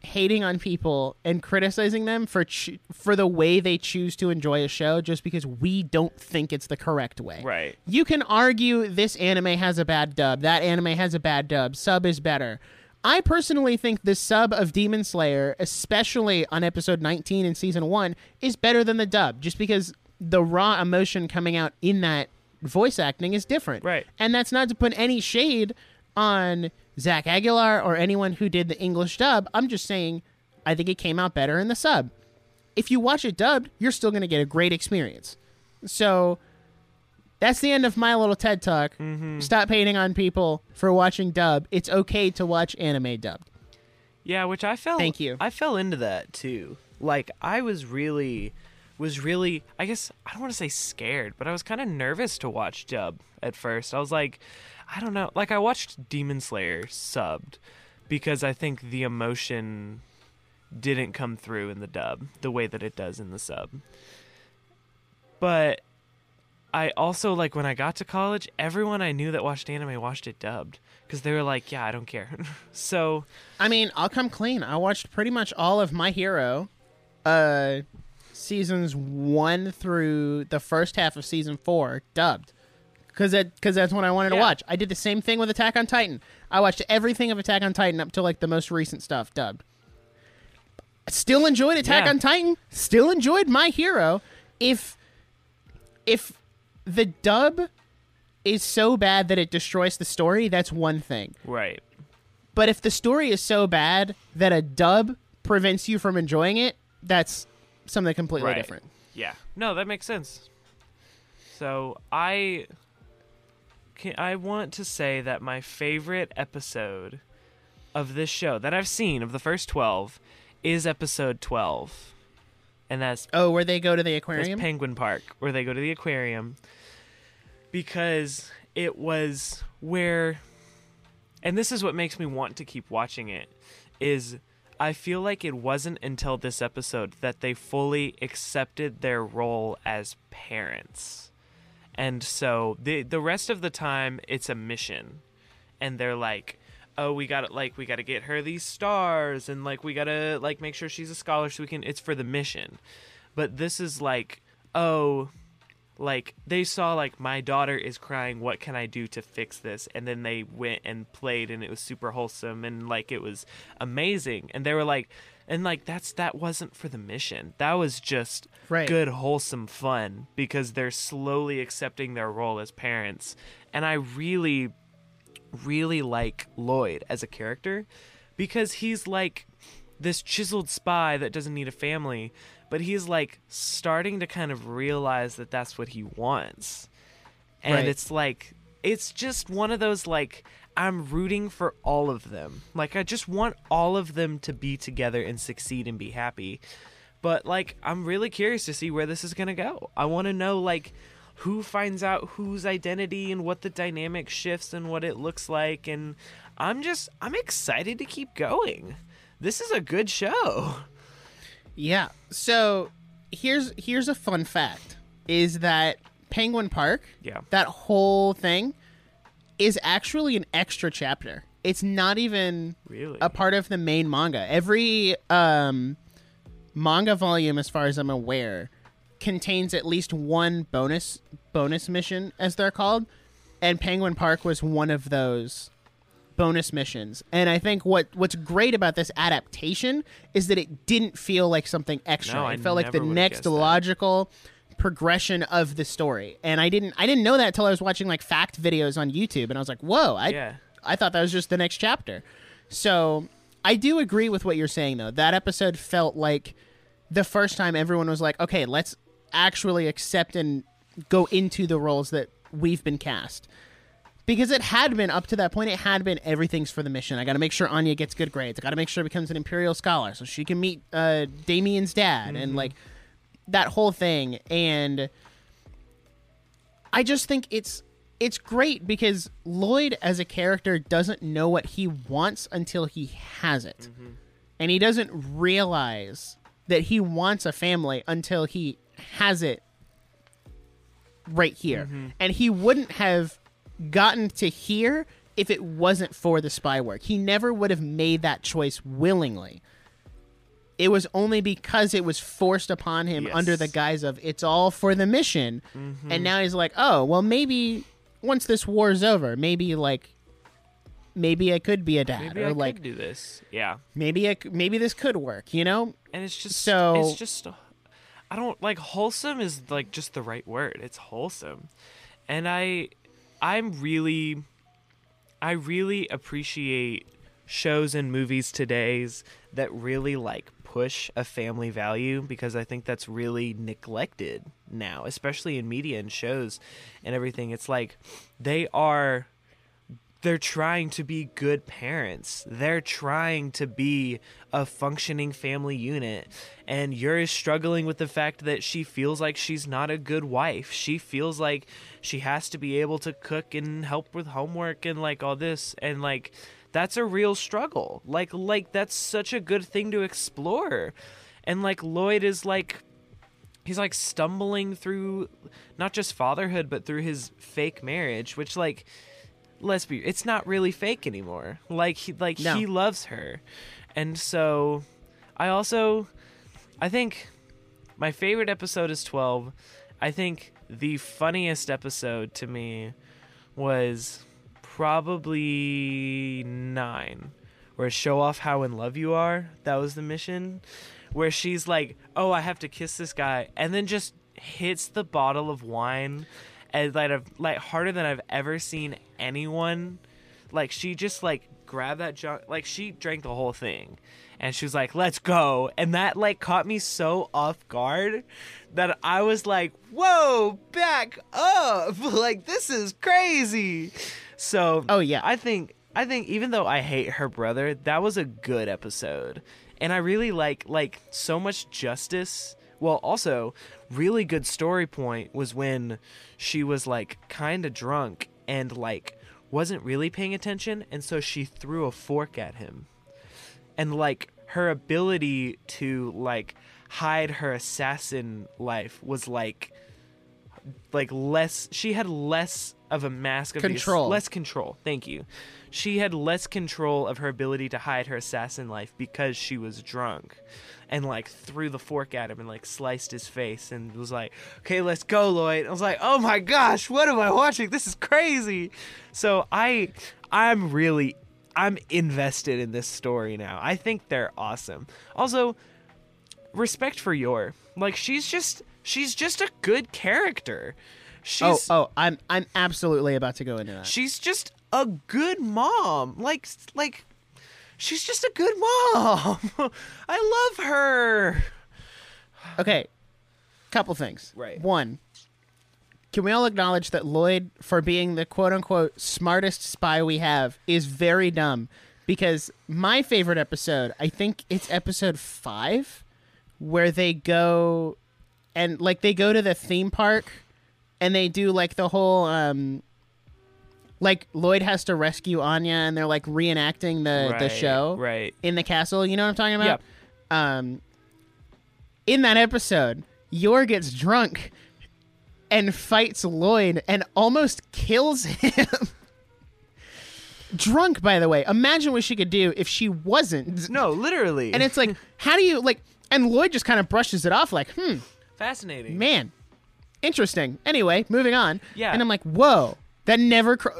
hating on people and criticizing them for cho- for the way they choose to enjoy a show just because we don't think it's the correct way. Right. You can argue this anime has a bad dub, that anime has a bad dub, sub is better. I personally think the sub of Demon Slayer, especially on episode 19 in season 1, is better than the dub just because the raw emotion coming out in that voice acting is different. Right. And that's not to put any shade on Zach Aguilar or anyone who did the English dub. I'm just saying I think it came out better in the sub. If you watch it dubbed, you're still going to get a great experience. So that's the end of my little TED talk. Mm-hmm. Stop hating on people for watching dub. It's okay to watch anime dubbed. Yeah, which I felt. Thank you. I fell into that too. Like I was really, was really. I guess I don't want to say scared, but I was kind of nervous to watch dub at first. I was like, I don't know. Like I watched Demon Slayer subbed because I think the emotion didn't come through in the dub the way that it does in the sub. But I also like when I got to college, everyone I knew that watched anime watched it dubbed because they were like, "Yeah, I don't care." so I mean, I'll come clean. I watched pretty much all of My Hero, uh, seasons one through the first half of season four dubbed, because because that's what I wanted to watch. I did the same thing with Attack on Titan. I watched everything of Attack on Titan up to like the most recent stuff dubbed. Still enjoyed Attack Yeah. on Titan. Still enjoyed My Hero. If if the dub is so bad that it destroys the story, that's one thing. right. But if the story is so bad that a dub prevents you from enjoying it, that's something completely Right. different. Yeah. No, that makes sense. So I can, I want to say that my favorite episode of this show that I've seen of the first 12 is episode 12. And that's Oh, where they go to the aquarium? Penguin Park, where they go to the aquarium, because it was where, and this is what makes me want to keep watching it, is I feel like it wasn't until this episode that they fully accepted their role as parents, and so the the rest of the time it's a mission, and they're like. Oh, we got to like we got to get her these stars and like we got to like make sure she's a scholar so we can it's for the mission but this is like oh like they saw like my daughter is crying what can i do to fix this? And then they went and played and it was super wholesome and like it was amazing. And they were like and like that's that wasn't for the mission. That was just Right. good wholesome fun because they're slowly accepting their role as parents. And i really really like Lloyd as a character because he's like this chiseled spy that doesn't need a family, but he's like starting to kind of realize that that's what he wants. And Right. it's like it's just one of those like I'm rooting for all of them. Like I just want all of them to be together and succeed and be happy. But like I'm really curious to see where this is going to go. I want to know like who finds out whose identity and what the dynamic shifts and what it looks like and I'm just I'm excited to keep going. This is a good show. Yeah. So here's here's a fun fact: is that Penguin Park, Yeah. that whole thing, is actually an extra chapter. It's not even Really? a part of the main manga. Every um, manga volume, as far as I'm aware, contains at least one bonus bonus mission, as they're called, and Penguin Park was one of those bonus missions. And I think what what's great about this adaptation is that it didn't feel like something extra. No, I it felt like the next that. logical progression of the story. And I didn't I didn't know that until I was watching like fact videos on YouTube and I was like, "Whoa, I Yeah. I thought that was just the next chapter." So, I do agree with what you're saying though. That episode felt like the first time everyone was like, "Okay, let's actually accept and go into the roles that we've been cast." Because it had been up to that point it had been everything's for the mission. I gotta make sure anya gets good grades. I gotta make sure she becomes an imperial scholar so she can meet uh, damien's dad and mm-hmm. like that whole thing. And i just think it's it's great because lloyd as a character doesn't know what he wants until he has it. Mm-hmm. And he doesn't realize that he wants a family until he has it right here. Mm-hmm. And he wouldn't have gotten to here if it wasn't for the spy work. He never would have made that choice willingly. it was only because it was forced upon him Yes. under the guise of it's all for the mission. Mm-hmm. And now he's like, "Oh, well maybe once this war's over, maybe like maybe I could be a dad Maybe or I like could do this. Yeah. maybe I, maybe this could work, you know? and it's just So- it's just i don't like wholesome is like just the right word it's wholesome and i i'm really i really appreciate shows and movies today's that really like push a family value because i think that's really neglected now especially in media and shows and everything. It's like they are they're trying to be good parents. They're trying to be a functioning family unit. And you're struggling with the fact that she feels like she's not a good wife. She feels like she has to be able to cook and help with homework and like all this and like that's a real struggle. Like like that's such a good thing to explore. And like Lloyd is like he's like stumbling through not just fatherhood but through his fake marriage, which like let's be it's not really fake anymore. Like he like No. he loves her. And so i also i think my favorite episode is 12 i think the funniest episode to me was probably 9 where show off how in love you are. That was the mission where she's like oh i have to kiss this guy and then just hits the bottle of wine and like I've, like harder than I've ever seen anyone. Like she just like grabbed that junk, like she drank the whole thing, and she was like, "Let's go!" And that like caught me so off guard that I was like, "Whoa, back up! like this is crazy." So Oh, yeah. I think I think even though I hate her brother, that was a good episode, and I really like like so much justice. Well, also really good story point was when she was like kind of drunk and like wasn't really paying attention, and so she threw a fork at him, and like her ability to like hide her assassin life was like like less she had less of a mask of the- Control. less control. Thank you. She had less control of her ability to hide her assassin life because she was drunk and like threw the fork at him and like sliced his face and was like okay let's go lloyd i was like oh my gosh what am i watching this is crazy so i i'm really i'm invested in this story now i think they're awesome also respect for Yor. Like she's just she's just a good character. Oh, she's oh, oh, I'm I'm absolutely about to go into that. she's just a good mom. Like like she's just a good mom. I love her. Okay, couple things. Right. One, can we all acknowledge that Lloyd, for being the quote unquote smartest spy we have, is very dumb? Because my favorite episode, I think it's episode five, where they go and like they go to the theme park and they do like the whole um like Lloyd has to rescue Anya and they're like reenacting the the show right. in the castle. You know what I'm talking about? Yep. Um, in that episode, Yor gets drunk and fights Lloyd and almost kills him. drunk, by the way. Imagine what she could do if she wasn't. No, literally. And it's like, how do you like? And Lloyd just kind of brushes it off, like, hmm, fascinating. man, interesting. Anyway, moving on. Yeah. And I'm like, whoa, that never. Cr-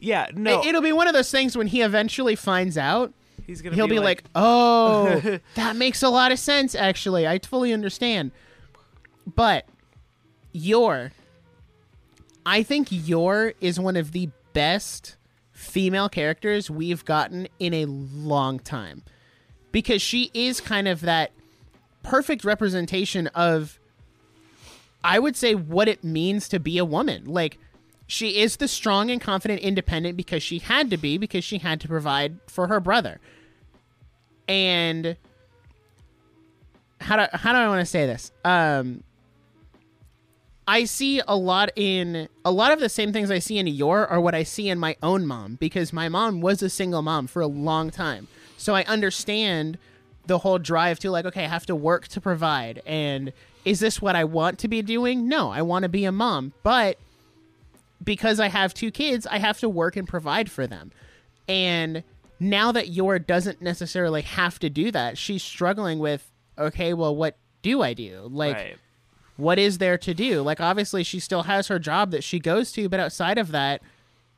Yeah, no. It'll be one of those things when he eventually finds out. he's gonna he'll be, be like, "Oh, that makes a lot of sense. Actually, I fully understand." But Yor, I think Yor is one of the best female characters we've gotten in a long time because she is kind of that perfect representation of I would say what it means to be a woman. Like she is the strong and confident independent because she had to be because she had to provide for her brother. And how do how do I want to say this? Um I see a lot in a lot of the same things I see in Yor are what I see in my own mom because my mom was a single mom for a long time. So I understand the whole drive to like okay, I have to work to provide and is this what I want to be doing? No, I want to be a mom, but because I have two kids, I have to work and provide for them. And now that Yor doesn't necessarily have to do that, she's struggling with, okay, well, what do I do? Like, right. what is there to do? Like, obviously, she still has her job that she goes to, but outside of that,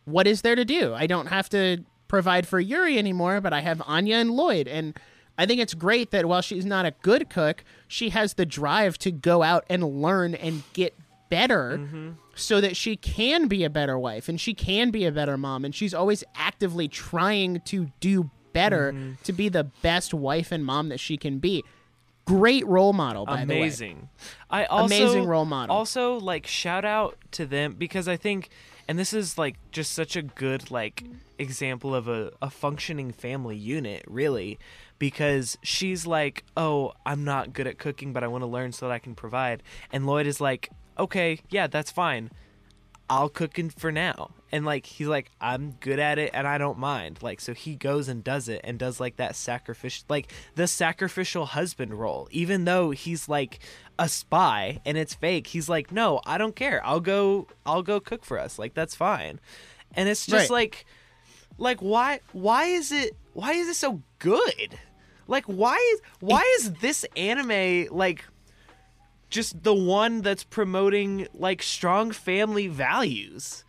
what is there to do? I don't have to provide for Yuri anymore, but I have Anya and Lloyd. And I think it's great that while she's not a good cook, she has the drive to go out and learn and get better mm-hmm. So that she can be a better wife and she can be a better mom. And she's always actively trying to do better mm-hmm. to be the best wife and mom that she can be. Great role model, by the way. amazing. I also Amazing role model. Also, like shout out to them because I think, and this is like just such a good like example of a, a functioning family unit, really, because she's like, oh, I'm not good at cooking, but I want to learn so that I can provide, and Lloyd is like, okay, yeah, that's fine. I'll cook in for now. And like he's like, I'm good at it and I don't mind. Like so he goes and does it and does like that sacrificial like the sacrificial husband role. Even though he's like a spy and it's fake, he's like, No, I don't care. I'll go I'll go cook for us. Like that's fine. And it's just Right. like like why why is it why is it so good? Like why is why is this anime like just the one that's promoting like strong family values.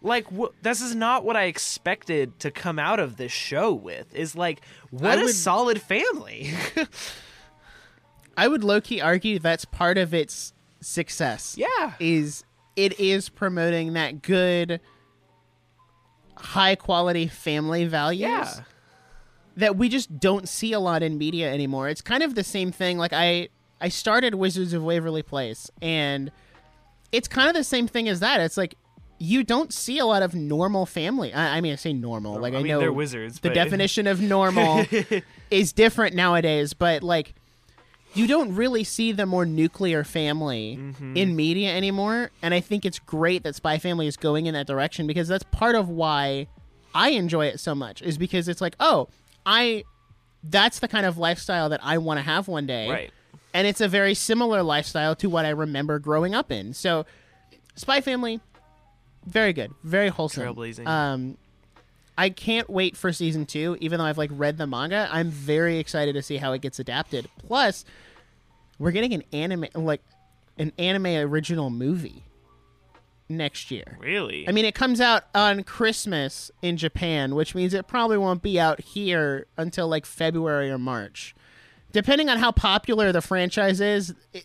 Like wh- this is not what I expected to come out of this show with. Is like what I a would- solid family. I would low key argue that's part of its success. yeah. Is it is promoting that good, high quality family values Yeah. that we just don't see a lot in media anymore. It's kind of the same thing. Like I, I started Wizards of Waverly Place, and it's kind of the same thing as that. It's like you don't see a lot of normal family. I, I mean, I say normal. Like I, I mean, know they're wizards, The but- definition of normal is different nowadays, but like you don't really see the more nuclear family Mm-hmm. in media anymore. And I think it's great that Spy Family is going in that direction because that's part of why I enjoy it so much. Is because it's like, oh, I that's the kind of lifestyle that I want to have one day. Right. And it's a very similar lifestyle to what I remember growing up in. So Spy Family, very good. Very wholesome. Trailblazing. Um I can't wait for season two, even though I've like read the manga. I'm very excited to see how it gets adapted. Plus, we're getting an anime like an anime original movie next year. Really? I mean, it comes out on Christmas in Japan, which means it probably won't be out here until like February or March. Depending on how popular the franchise is, it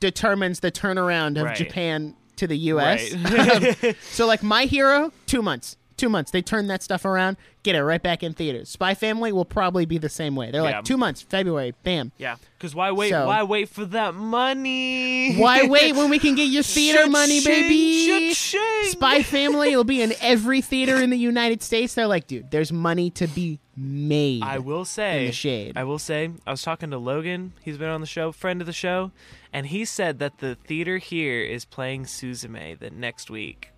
determines the turnaround of Right. Japan to the U.S. Right. so, like My Hero, two months. Two months. They turn that stuff around, get it right back in theaters. Spy Family will probably be the same way. They're Yeah. like two months, February, bam. yeah. Because why wait? So- why wait for that money? Why wait when we can get your theater money, baby? cha-ching. Spy Family will be in every theater in the United States. They're like, dude, there's money to be made. I will say, in the shade. I will say, I was talking to Logan. He's been on the show, friend of the show, and he said that the theater here is playing Suzume the next week.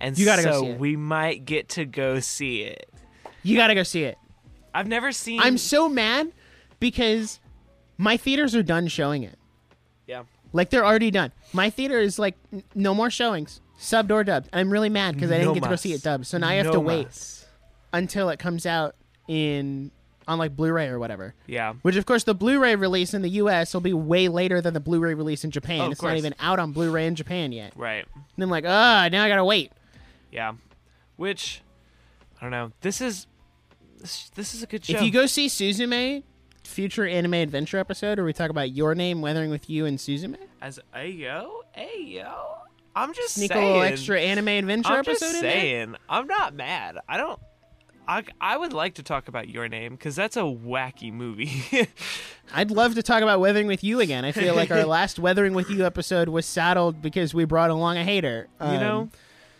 And You gotta go so see it. we might get to go see it. you gotta go see it. I've never seen. I'm so mad because my theaters are done showing it. yeah. Like they're already done. My theater is like n- no more showings, subbed or dubbed. I'm really mad because I didn't No get to go mas. see it dubbed. So now I have No to wait mas. until it comes out in on like Blu-ray or whatever. Yeah. Which of course the Blu-ray release in the U.S. will be way later than the Blu-ray release in Japan. Oh, of it's not course. even out on Blu-ray in Japan yet. Right. And I'm like, ah, now I gotta wait. Yeah. Which I don't know. This is this, this is a good show. If you go see Suzume, future anime adventure episode, where we talk about your name, Weathering with You, and Suzume, as ayo, ayo, I'm just sneak saying. a little extra anime adventure I'm episode just in there. saying. I'm not mad. I don't. I, I would like to talk about your name because that's a wacky movie. I'd love to talk about Weathering with You again. I feel like our last Weathering with You episode was saddled because we brought along a hater. you Um, know,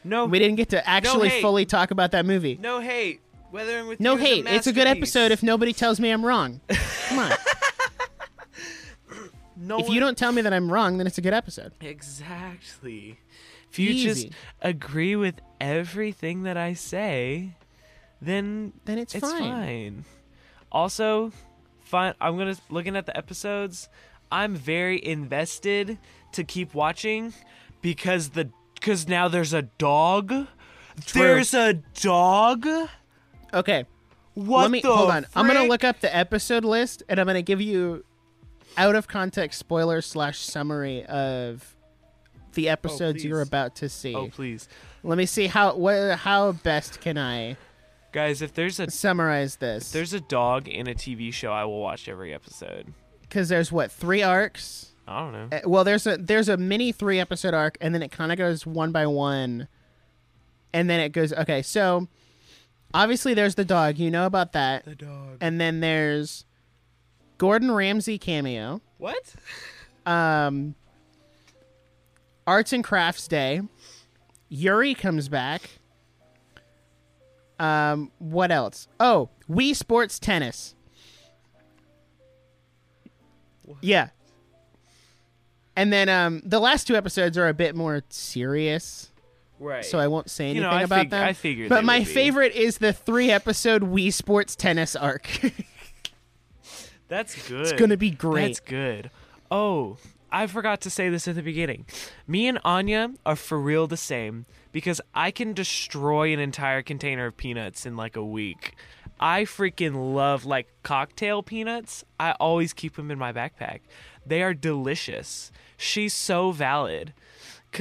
no, we didn't get to actually hate. fully talk about that movie. no hate. Weathering with No hate. It's a good episode if nobody tells me I'm wrong. Come on. no if one- you don't tell me that I'm wrong, then it's a good episode. exactly. If you Easy. just agree with everything that I say, then Then it's, it's fine. fine. Also, fine. I'm gonna looking at the episodes. I'm very invested to keep watching because the because now there's a dog. True. There's a dog. Okay, What let me hold on. I'm gonna look up the episode list, and I'm gonna give you out of context spoiler slash summary of the oh, episodes you're Oh, about to see. Oh please, Let me see how what how best can I guys! If there's a summarize this. if there's a dog in a TV show, I will watch every episode. because there's what three arcs. I don't know. Uh, Well, there's a there's a mini three episode arc, and then it kind of goes one by one, and then it goes okay. So obviously there's the dog, you know about that, The dog. and then there's Gordon Ramsay cameo, What? um, Arts and Crafts Day, Yuri comes back. Um, what else? Oh, Wii Sports Tennis. Yeah. And then um the last two episodes are a bit more serious, Right. so I won't say You anything know, I about fig- them. I figured But my favorite is the three episode Wii Sports Tennis arc. That's good. it's gonna be great. That's good. Oh, I forgot to say this at the beginning. Me and Anya are for real the same because I can destroy an entire container of peanuts in like a week. I freaking love like cocktail peanuts. I always keep them in my backpack. They are delicious. She's so valid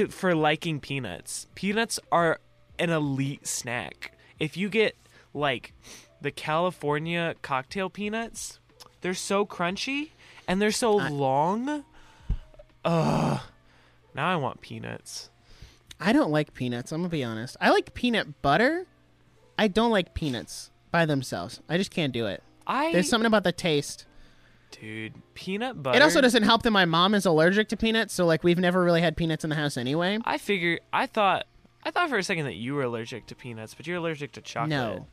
for liking peanuts. Peanuts are an elite snack. If you get like the California cocktail peanuts, they're so crunchy and they're so long. Ugh. Now I want peanuts. I don't like peanuts. I'm gonna be honest. I like peanut butter. I don't like peanuts by themselves. I just can't do it. I There's something about the taste. Dude, peanut butter. It also doesn't help that my mom is allergic to peanuts, so like we've never really had peanuts in the house anyway. I figure I thought I thought for a second that you were allergic to peanuts, but you're allergic to chocolate. No.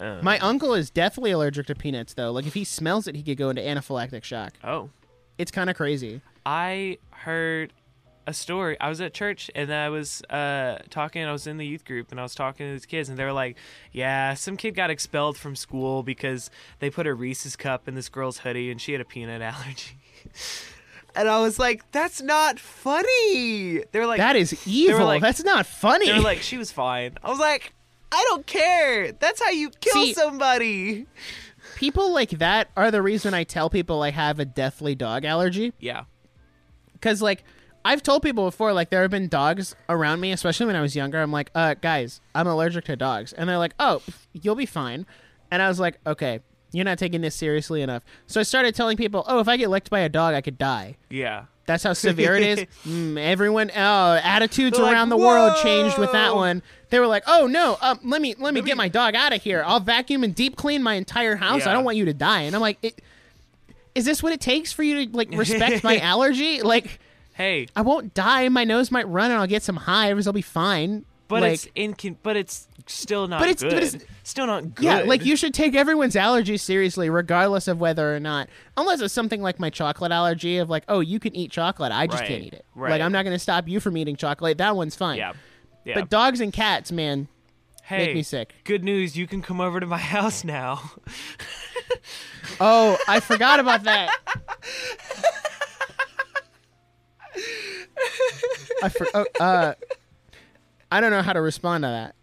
Uh, My uncle is definitely allergic to peanuts though. Like if he smells it, he could go into anaphylactic shock. Oh. It's kind of crazy. I heard a story. I was at church and I was uh, talking. I was in the youth group and I was talking to these kids, and they were like, "Yeah, some kid got expelled from school because they put a Reese's cup in this girl's hoodie and she had a peanut allergy." and I was like, "That's not funny." They were like, that is evil. like- That's not funny. "They were like, she was fine." I was like, "I don't care. That's how you kill See- somebody." people like that are the reason I tell people I have a deathly dog allergy. Yeah. Because like I've told people before, like there have been dogs around me, especially when I was younger. I'm like, uh, guys, I'm allergic to dogs, and they're like, oh, you'll be fine. And I was like, okay, you're not taking this seriously enough. So I started telling people, oh, if I get licked by a dog, I could die. Yeah. That's how severe it is. Mm, everyone, oh, attitudes They're like, around the world changed with that one. They were like, "Oh no, um, let me let me Let get me- my dog out of here. I'll vacuum and deep clean my entire house. I don't want you to die." And I'm like, it, "Is this what it takes for you to like respect my allergy? Like, Hey, I won't die. My nose might run, and I'll get some hives. I'll be fine." but like, it's incon- but it's still not But it's- good. but it's- still not good. Yeah, like you should take everyone's allergies seriously, regardless of whether or not, unless it's something like my chocolate allergy of like, oh, you can eat chocolate, I just Right, can't eat it. right. Like I'm not going to stop you from eating chocolate. That one's fine. Yeah. Yeah. But dogs and cats, man, hey, make me sick. good news. You can come over to my house now. Oh, I forgot about that. I for, oh, uh, I don't know how to respond to that.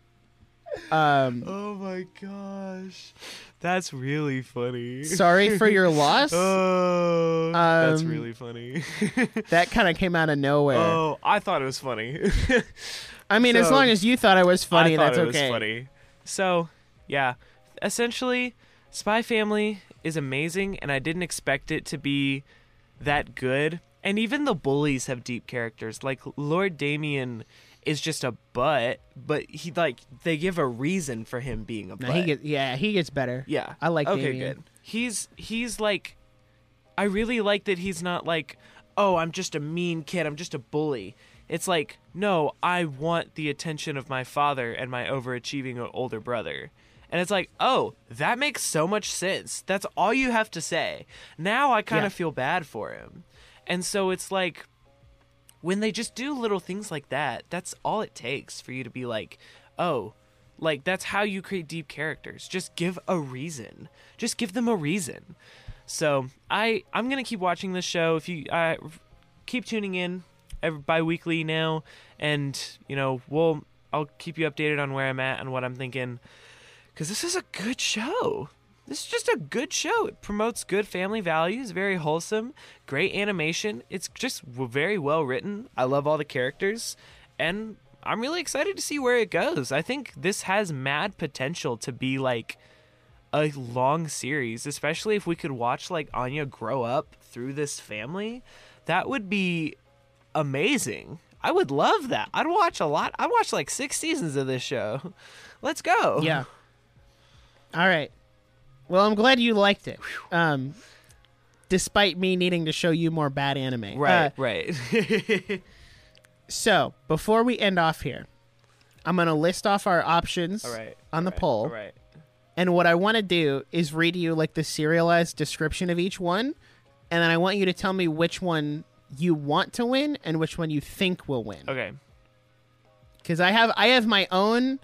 Um, oh my gosh. That's really funny. sorry for your loss. Oh, that's Um, really funny. That kind of came out of nowhere. oh, I thought it was funny. I mean, as long as you thought I was funny, I that's it was okay. funny. So, yeah, essentially, Spy Family is amazing, and I didn't expect it to be that good. And even the bullies have deep characters. Like Lord Damien is just a butt, but he like they give a reason for him being a No, butt. he gets yeah, he gets better. Yeah. I like Okay, Damien. good. He's he's like I really like that he's not like, "Oh, I'm just a mean kid. I'm just a bully." It's like, "No, I want the attention of my father and my overachieving older brother." And it's like, "Oh, that makes so much sense. That's all you have to say." Now I kind Yeah. of feel bad for him. And so it's like when they just do little things like that, that's all it takes for you to be like, oh, like that's how you create deep characters. Just give a reason. Just give them a reason. So I I'm gonna keep watching this show. If you uh, keep tuning in every bi-weekly now, and you know we'll I'll keep you updated on where I'm at and what I'm thinking. because this is a good show. This is just a good show. It promotes good family values, very wholesome, great animation. It's just very well written. I love all the characters, and I'm really excited to see where it goes. I think this has mad potential to be like a long series, especially if we could watch like Anya grow up through this family. That would be amazing. I would love that. I'd watch a lot. I'd watch like six seasons of this show. Let's go. Yeah. All right. Well, I'm glad you liked it. Um, despite me needing to show you more bad anime. Right, Uh, right. so before we end off here, I'm gonna list off our options all right. on the all right, poll. All right. And what I want to do is read you like the serialized description of each one, and then I want you to tell me which one you want to win and which one you think will win. Okay. Because I have I have my own,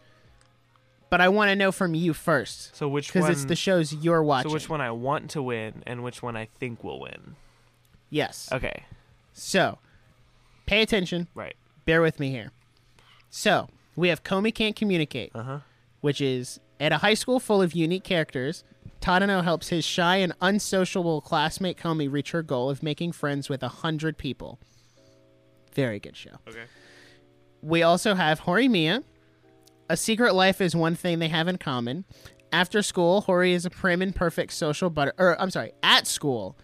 but I want to know from you first So which because it's the shows you're watching. so which one I want to win and which one I think will win. Yes. Okay. So, pay attention. Right. Bear with me here. So we have Komi can't communicate, Uh huh. which is at a high school full of unique characters. Tadano helps his shy and unsociable classmate Komi reach her goal of making friends with a hundred people. Very good show. Okay. We also have Horimiya. A secret life is one thing they have in common. After school, Hori is a prim and perfect social butter. Or I'm sorry, at school,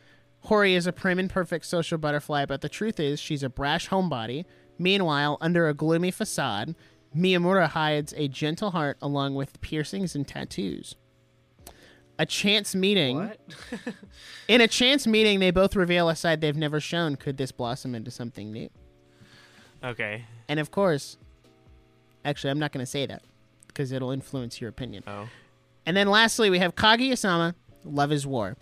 Hori is a prim and perfect social butterfly, but the truth is she's a brash homebody. Meanwhile, under a gloomy facade, Miyamura hides a gentle heart along with piercings and tattoos. A chance meeting. What? In a chance meeting, they both reveal a side they've never shown. Could this blossom into something new? okay. And of course, actually, I'm not going to say that because it'll influence your opinion. Oh. And then lastly, we have Kaguya-sama, Love is War.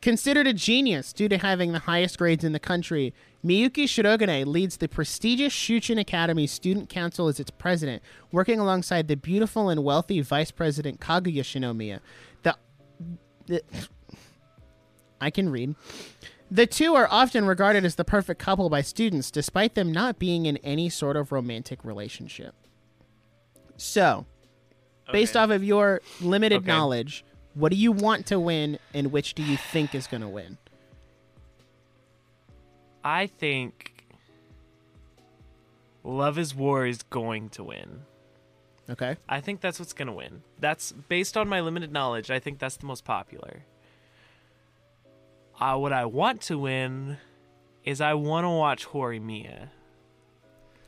Considered a genius due to having the highest grades in the country, Miyuki Shirogane leads the prestigious Shuchiin Academy Student Council as its president, working alongside the beautiful and wealthy Vice President Kaguya Shinomiya. The, the I can read. The two are often regarded as the perfect couple by students, despite them not being in any sort of romantic relationship. So, based off of your limited Okay. knowledge, what do you want to win and which do you think is going to win? I think Love is War is going to win. Okay. I think that's what's going to win. That's based on my limited knowledge. I think that's the most popular. Uh, what I want to win is I want to watch Horimiya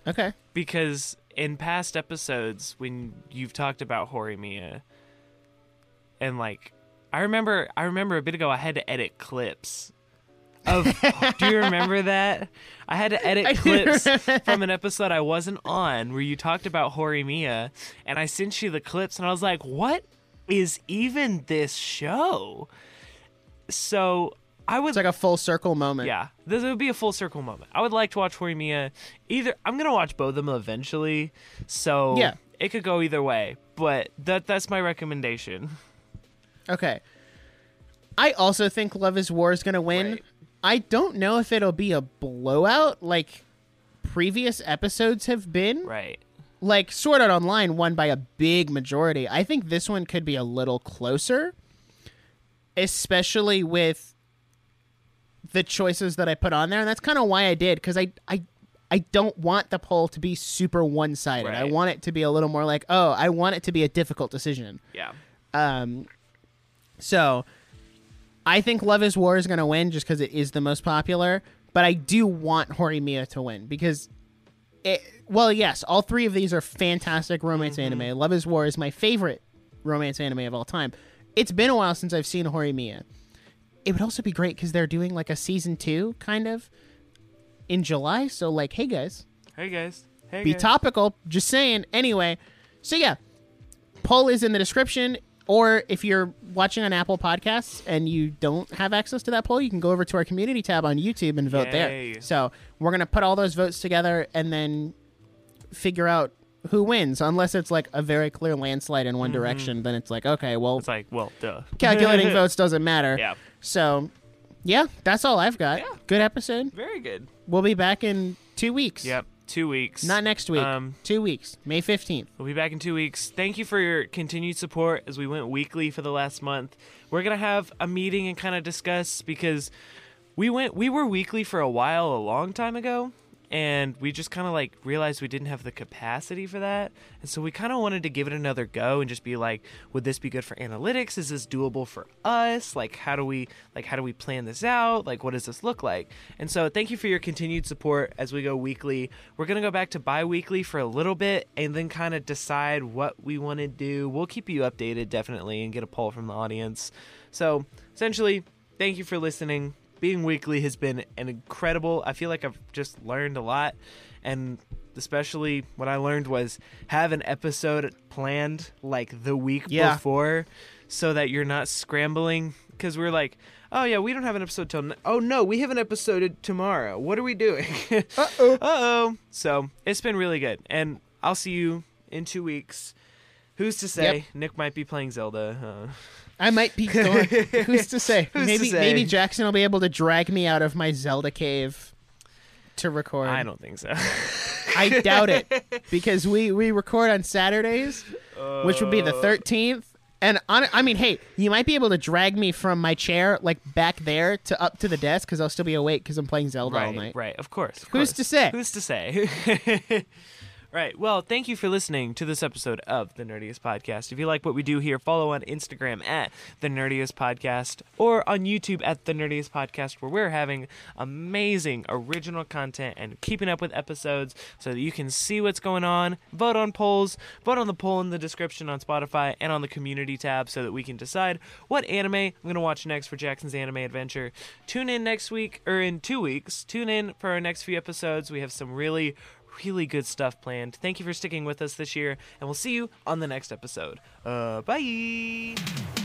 Okay. because in past episodes when you've talked about Horimiya and like I remember I remember a bit ago I had to edit clips of do you remember that? I had to edit clips from an episode I wasn't on where you talked about Horimiya and I sent you the clips and I was like, "What is even this show?" So, I would It's like a full circle moment. yeah, this would be a full circle moment. I would like to watch Horimiya. Either I'm gonna watch both of them eventually, so Yeah. it could go either way. But that that's my recommendation. Okay. I also think Love is War is going to win. Right. I don't know if it'll be a blowout like previous episodes have been. Right. Like Sword Art Online won by a big majority. I think this one could be a little closer, especially with the choices that I put on there, and that's kind of why I did because I I I don't want the poll to be super one sided. I want it to be a little more like, oh, I want it to be a difficult decision. Yeah. Um, so I think Love is War is going to win just because it is the most popular. But I do want Horimiya to win because, it, well, yes, all three of these are fantastic romance anime. Love is War is my favorite romance anime of all time. It's been a while since I've seen Horimiya. It would also be great because they're doing like a season two kind of in July. So, like, hey guys, Hey guys. Hey be guys. topical. Just saying. Anyway, so yeah, poll is in the description. Or if you're watching on Apple Podcasts and you don't have access to that poll, you can go over to our community tab on YouTube and vote Yay. there. So we're gonna put all those votes together and then figure out who wins. Unless it's like a very clear landslide in one direction, then it's like okay, well, Mm-hmm. It's like, well, duh. calculating votes doesn't matter. Yeah. So yeah, that's all I've got. Yeah. Good episode. Very good. We'll be back in two weeks. Yep. two weeks. Not next week. Um, Two weeks. May 15th. We'll be back in two weeks. Thank you for your continued support as we went weekly for the last month. We're gonna have a meeting and kind of discuss because we went we were weekly for a while a long time ago and we just kind of like realized we didn't have the capacity for that and so we kind of wanted to give it another go and just be like would this be good for analytics? Is this doable for us? Like how do we like how do we plan this out? Like what does this look like? And so thank you for your continued support as we go weekly. We're going to go back to bi-weekly for a little bit and then kind of decide what we want to do. We'll keep you updated definitely and get a poll from the audience. So essentially thank you for listening being weekly has been an incredible i feel like i've just learned a lot. And especially what i learned was have an episode planned like the week Yeah. before so that you're not scrambling. Because we're like oh yeah we don't have an episode till n- oh no we have an episode tomorrow. What are we doing? Uh-oh. uh-oh. So it's been really good. And i'll see you in two weeks. Who's to say Yep. nick might be playing zelda uh, I might be going. Who's to say? Who's to maybe say? maybe Jackson will be able to drag me out of my Zelda cave to record. i don't think so I doubt it because we we record on Saturdays, which would be the Uh, 13th. And on, I mean, hey, you might be able to drag me from my chair like back there to up to the desk because I'll still be awake because I'm playing Zelda all night. Right, of course. of Who's course. to say? Who's to say? Right. Well, thank you for listening to this episode of the Nerdiest Podcast. If you like what we do here, follow on Instagram at the Nerdiest Podcast or on YouTube at the Nerdiest Podcast, where we're having amazing original content and keeping up with episodes so that you can see what's going on. Vote on polls. Vote on the poll in the description on Spotify and on the community tab so that we can decide what anime I'm going to watch next for Jackson's Anime Adventure. Tune in next week or in two weeks. Tune in for our next few episodes. We have some really, really good stuff planned. Thank you for sticking with us this year, and we'll see you on the next episode. Uh, bye.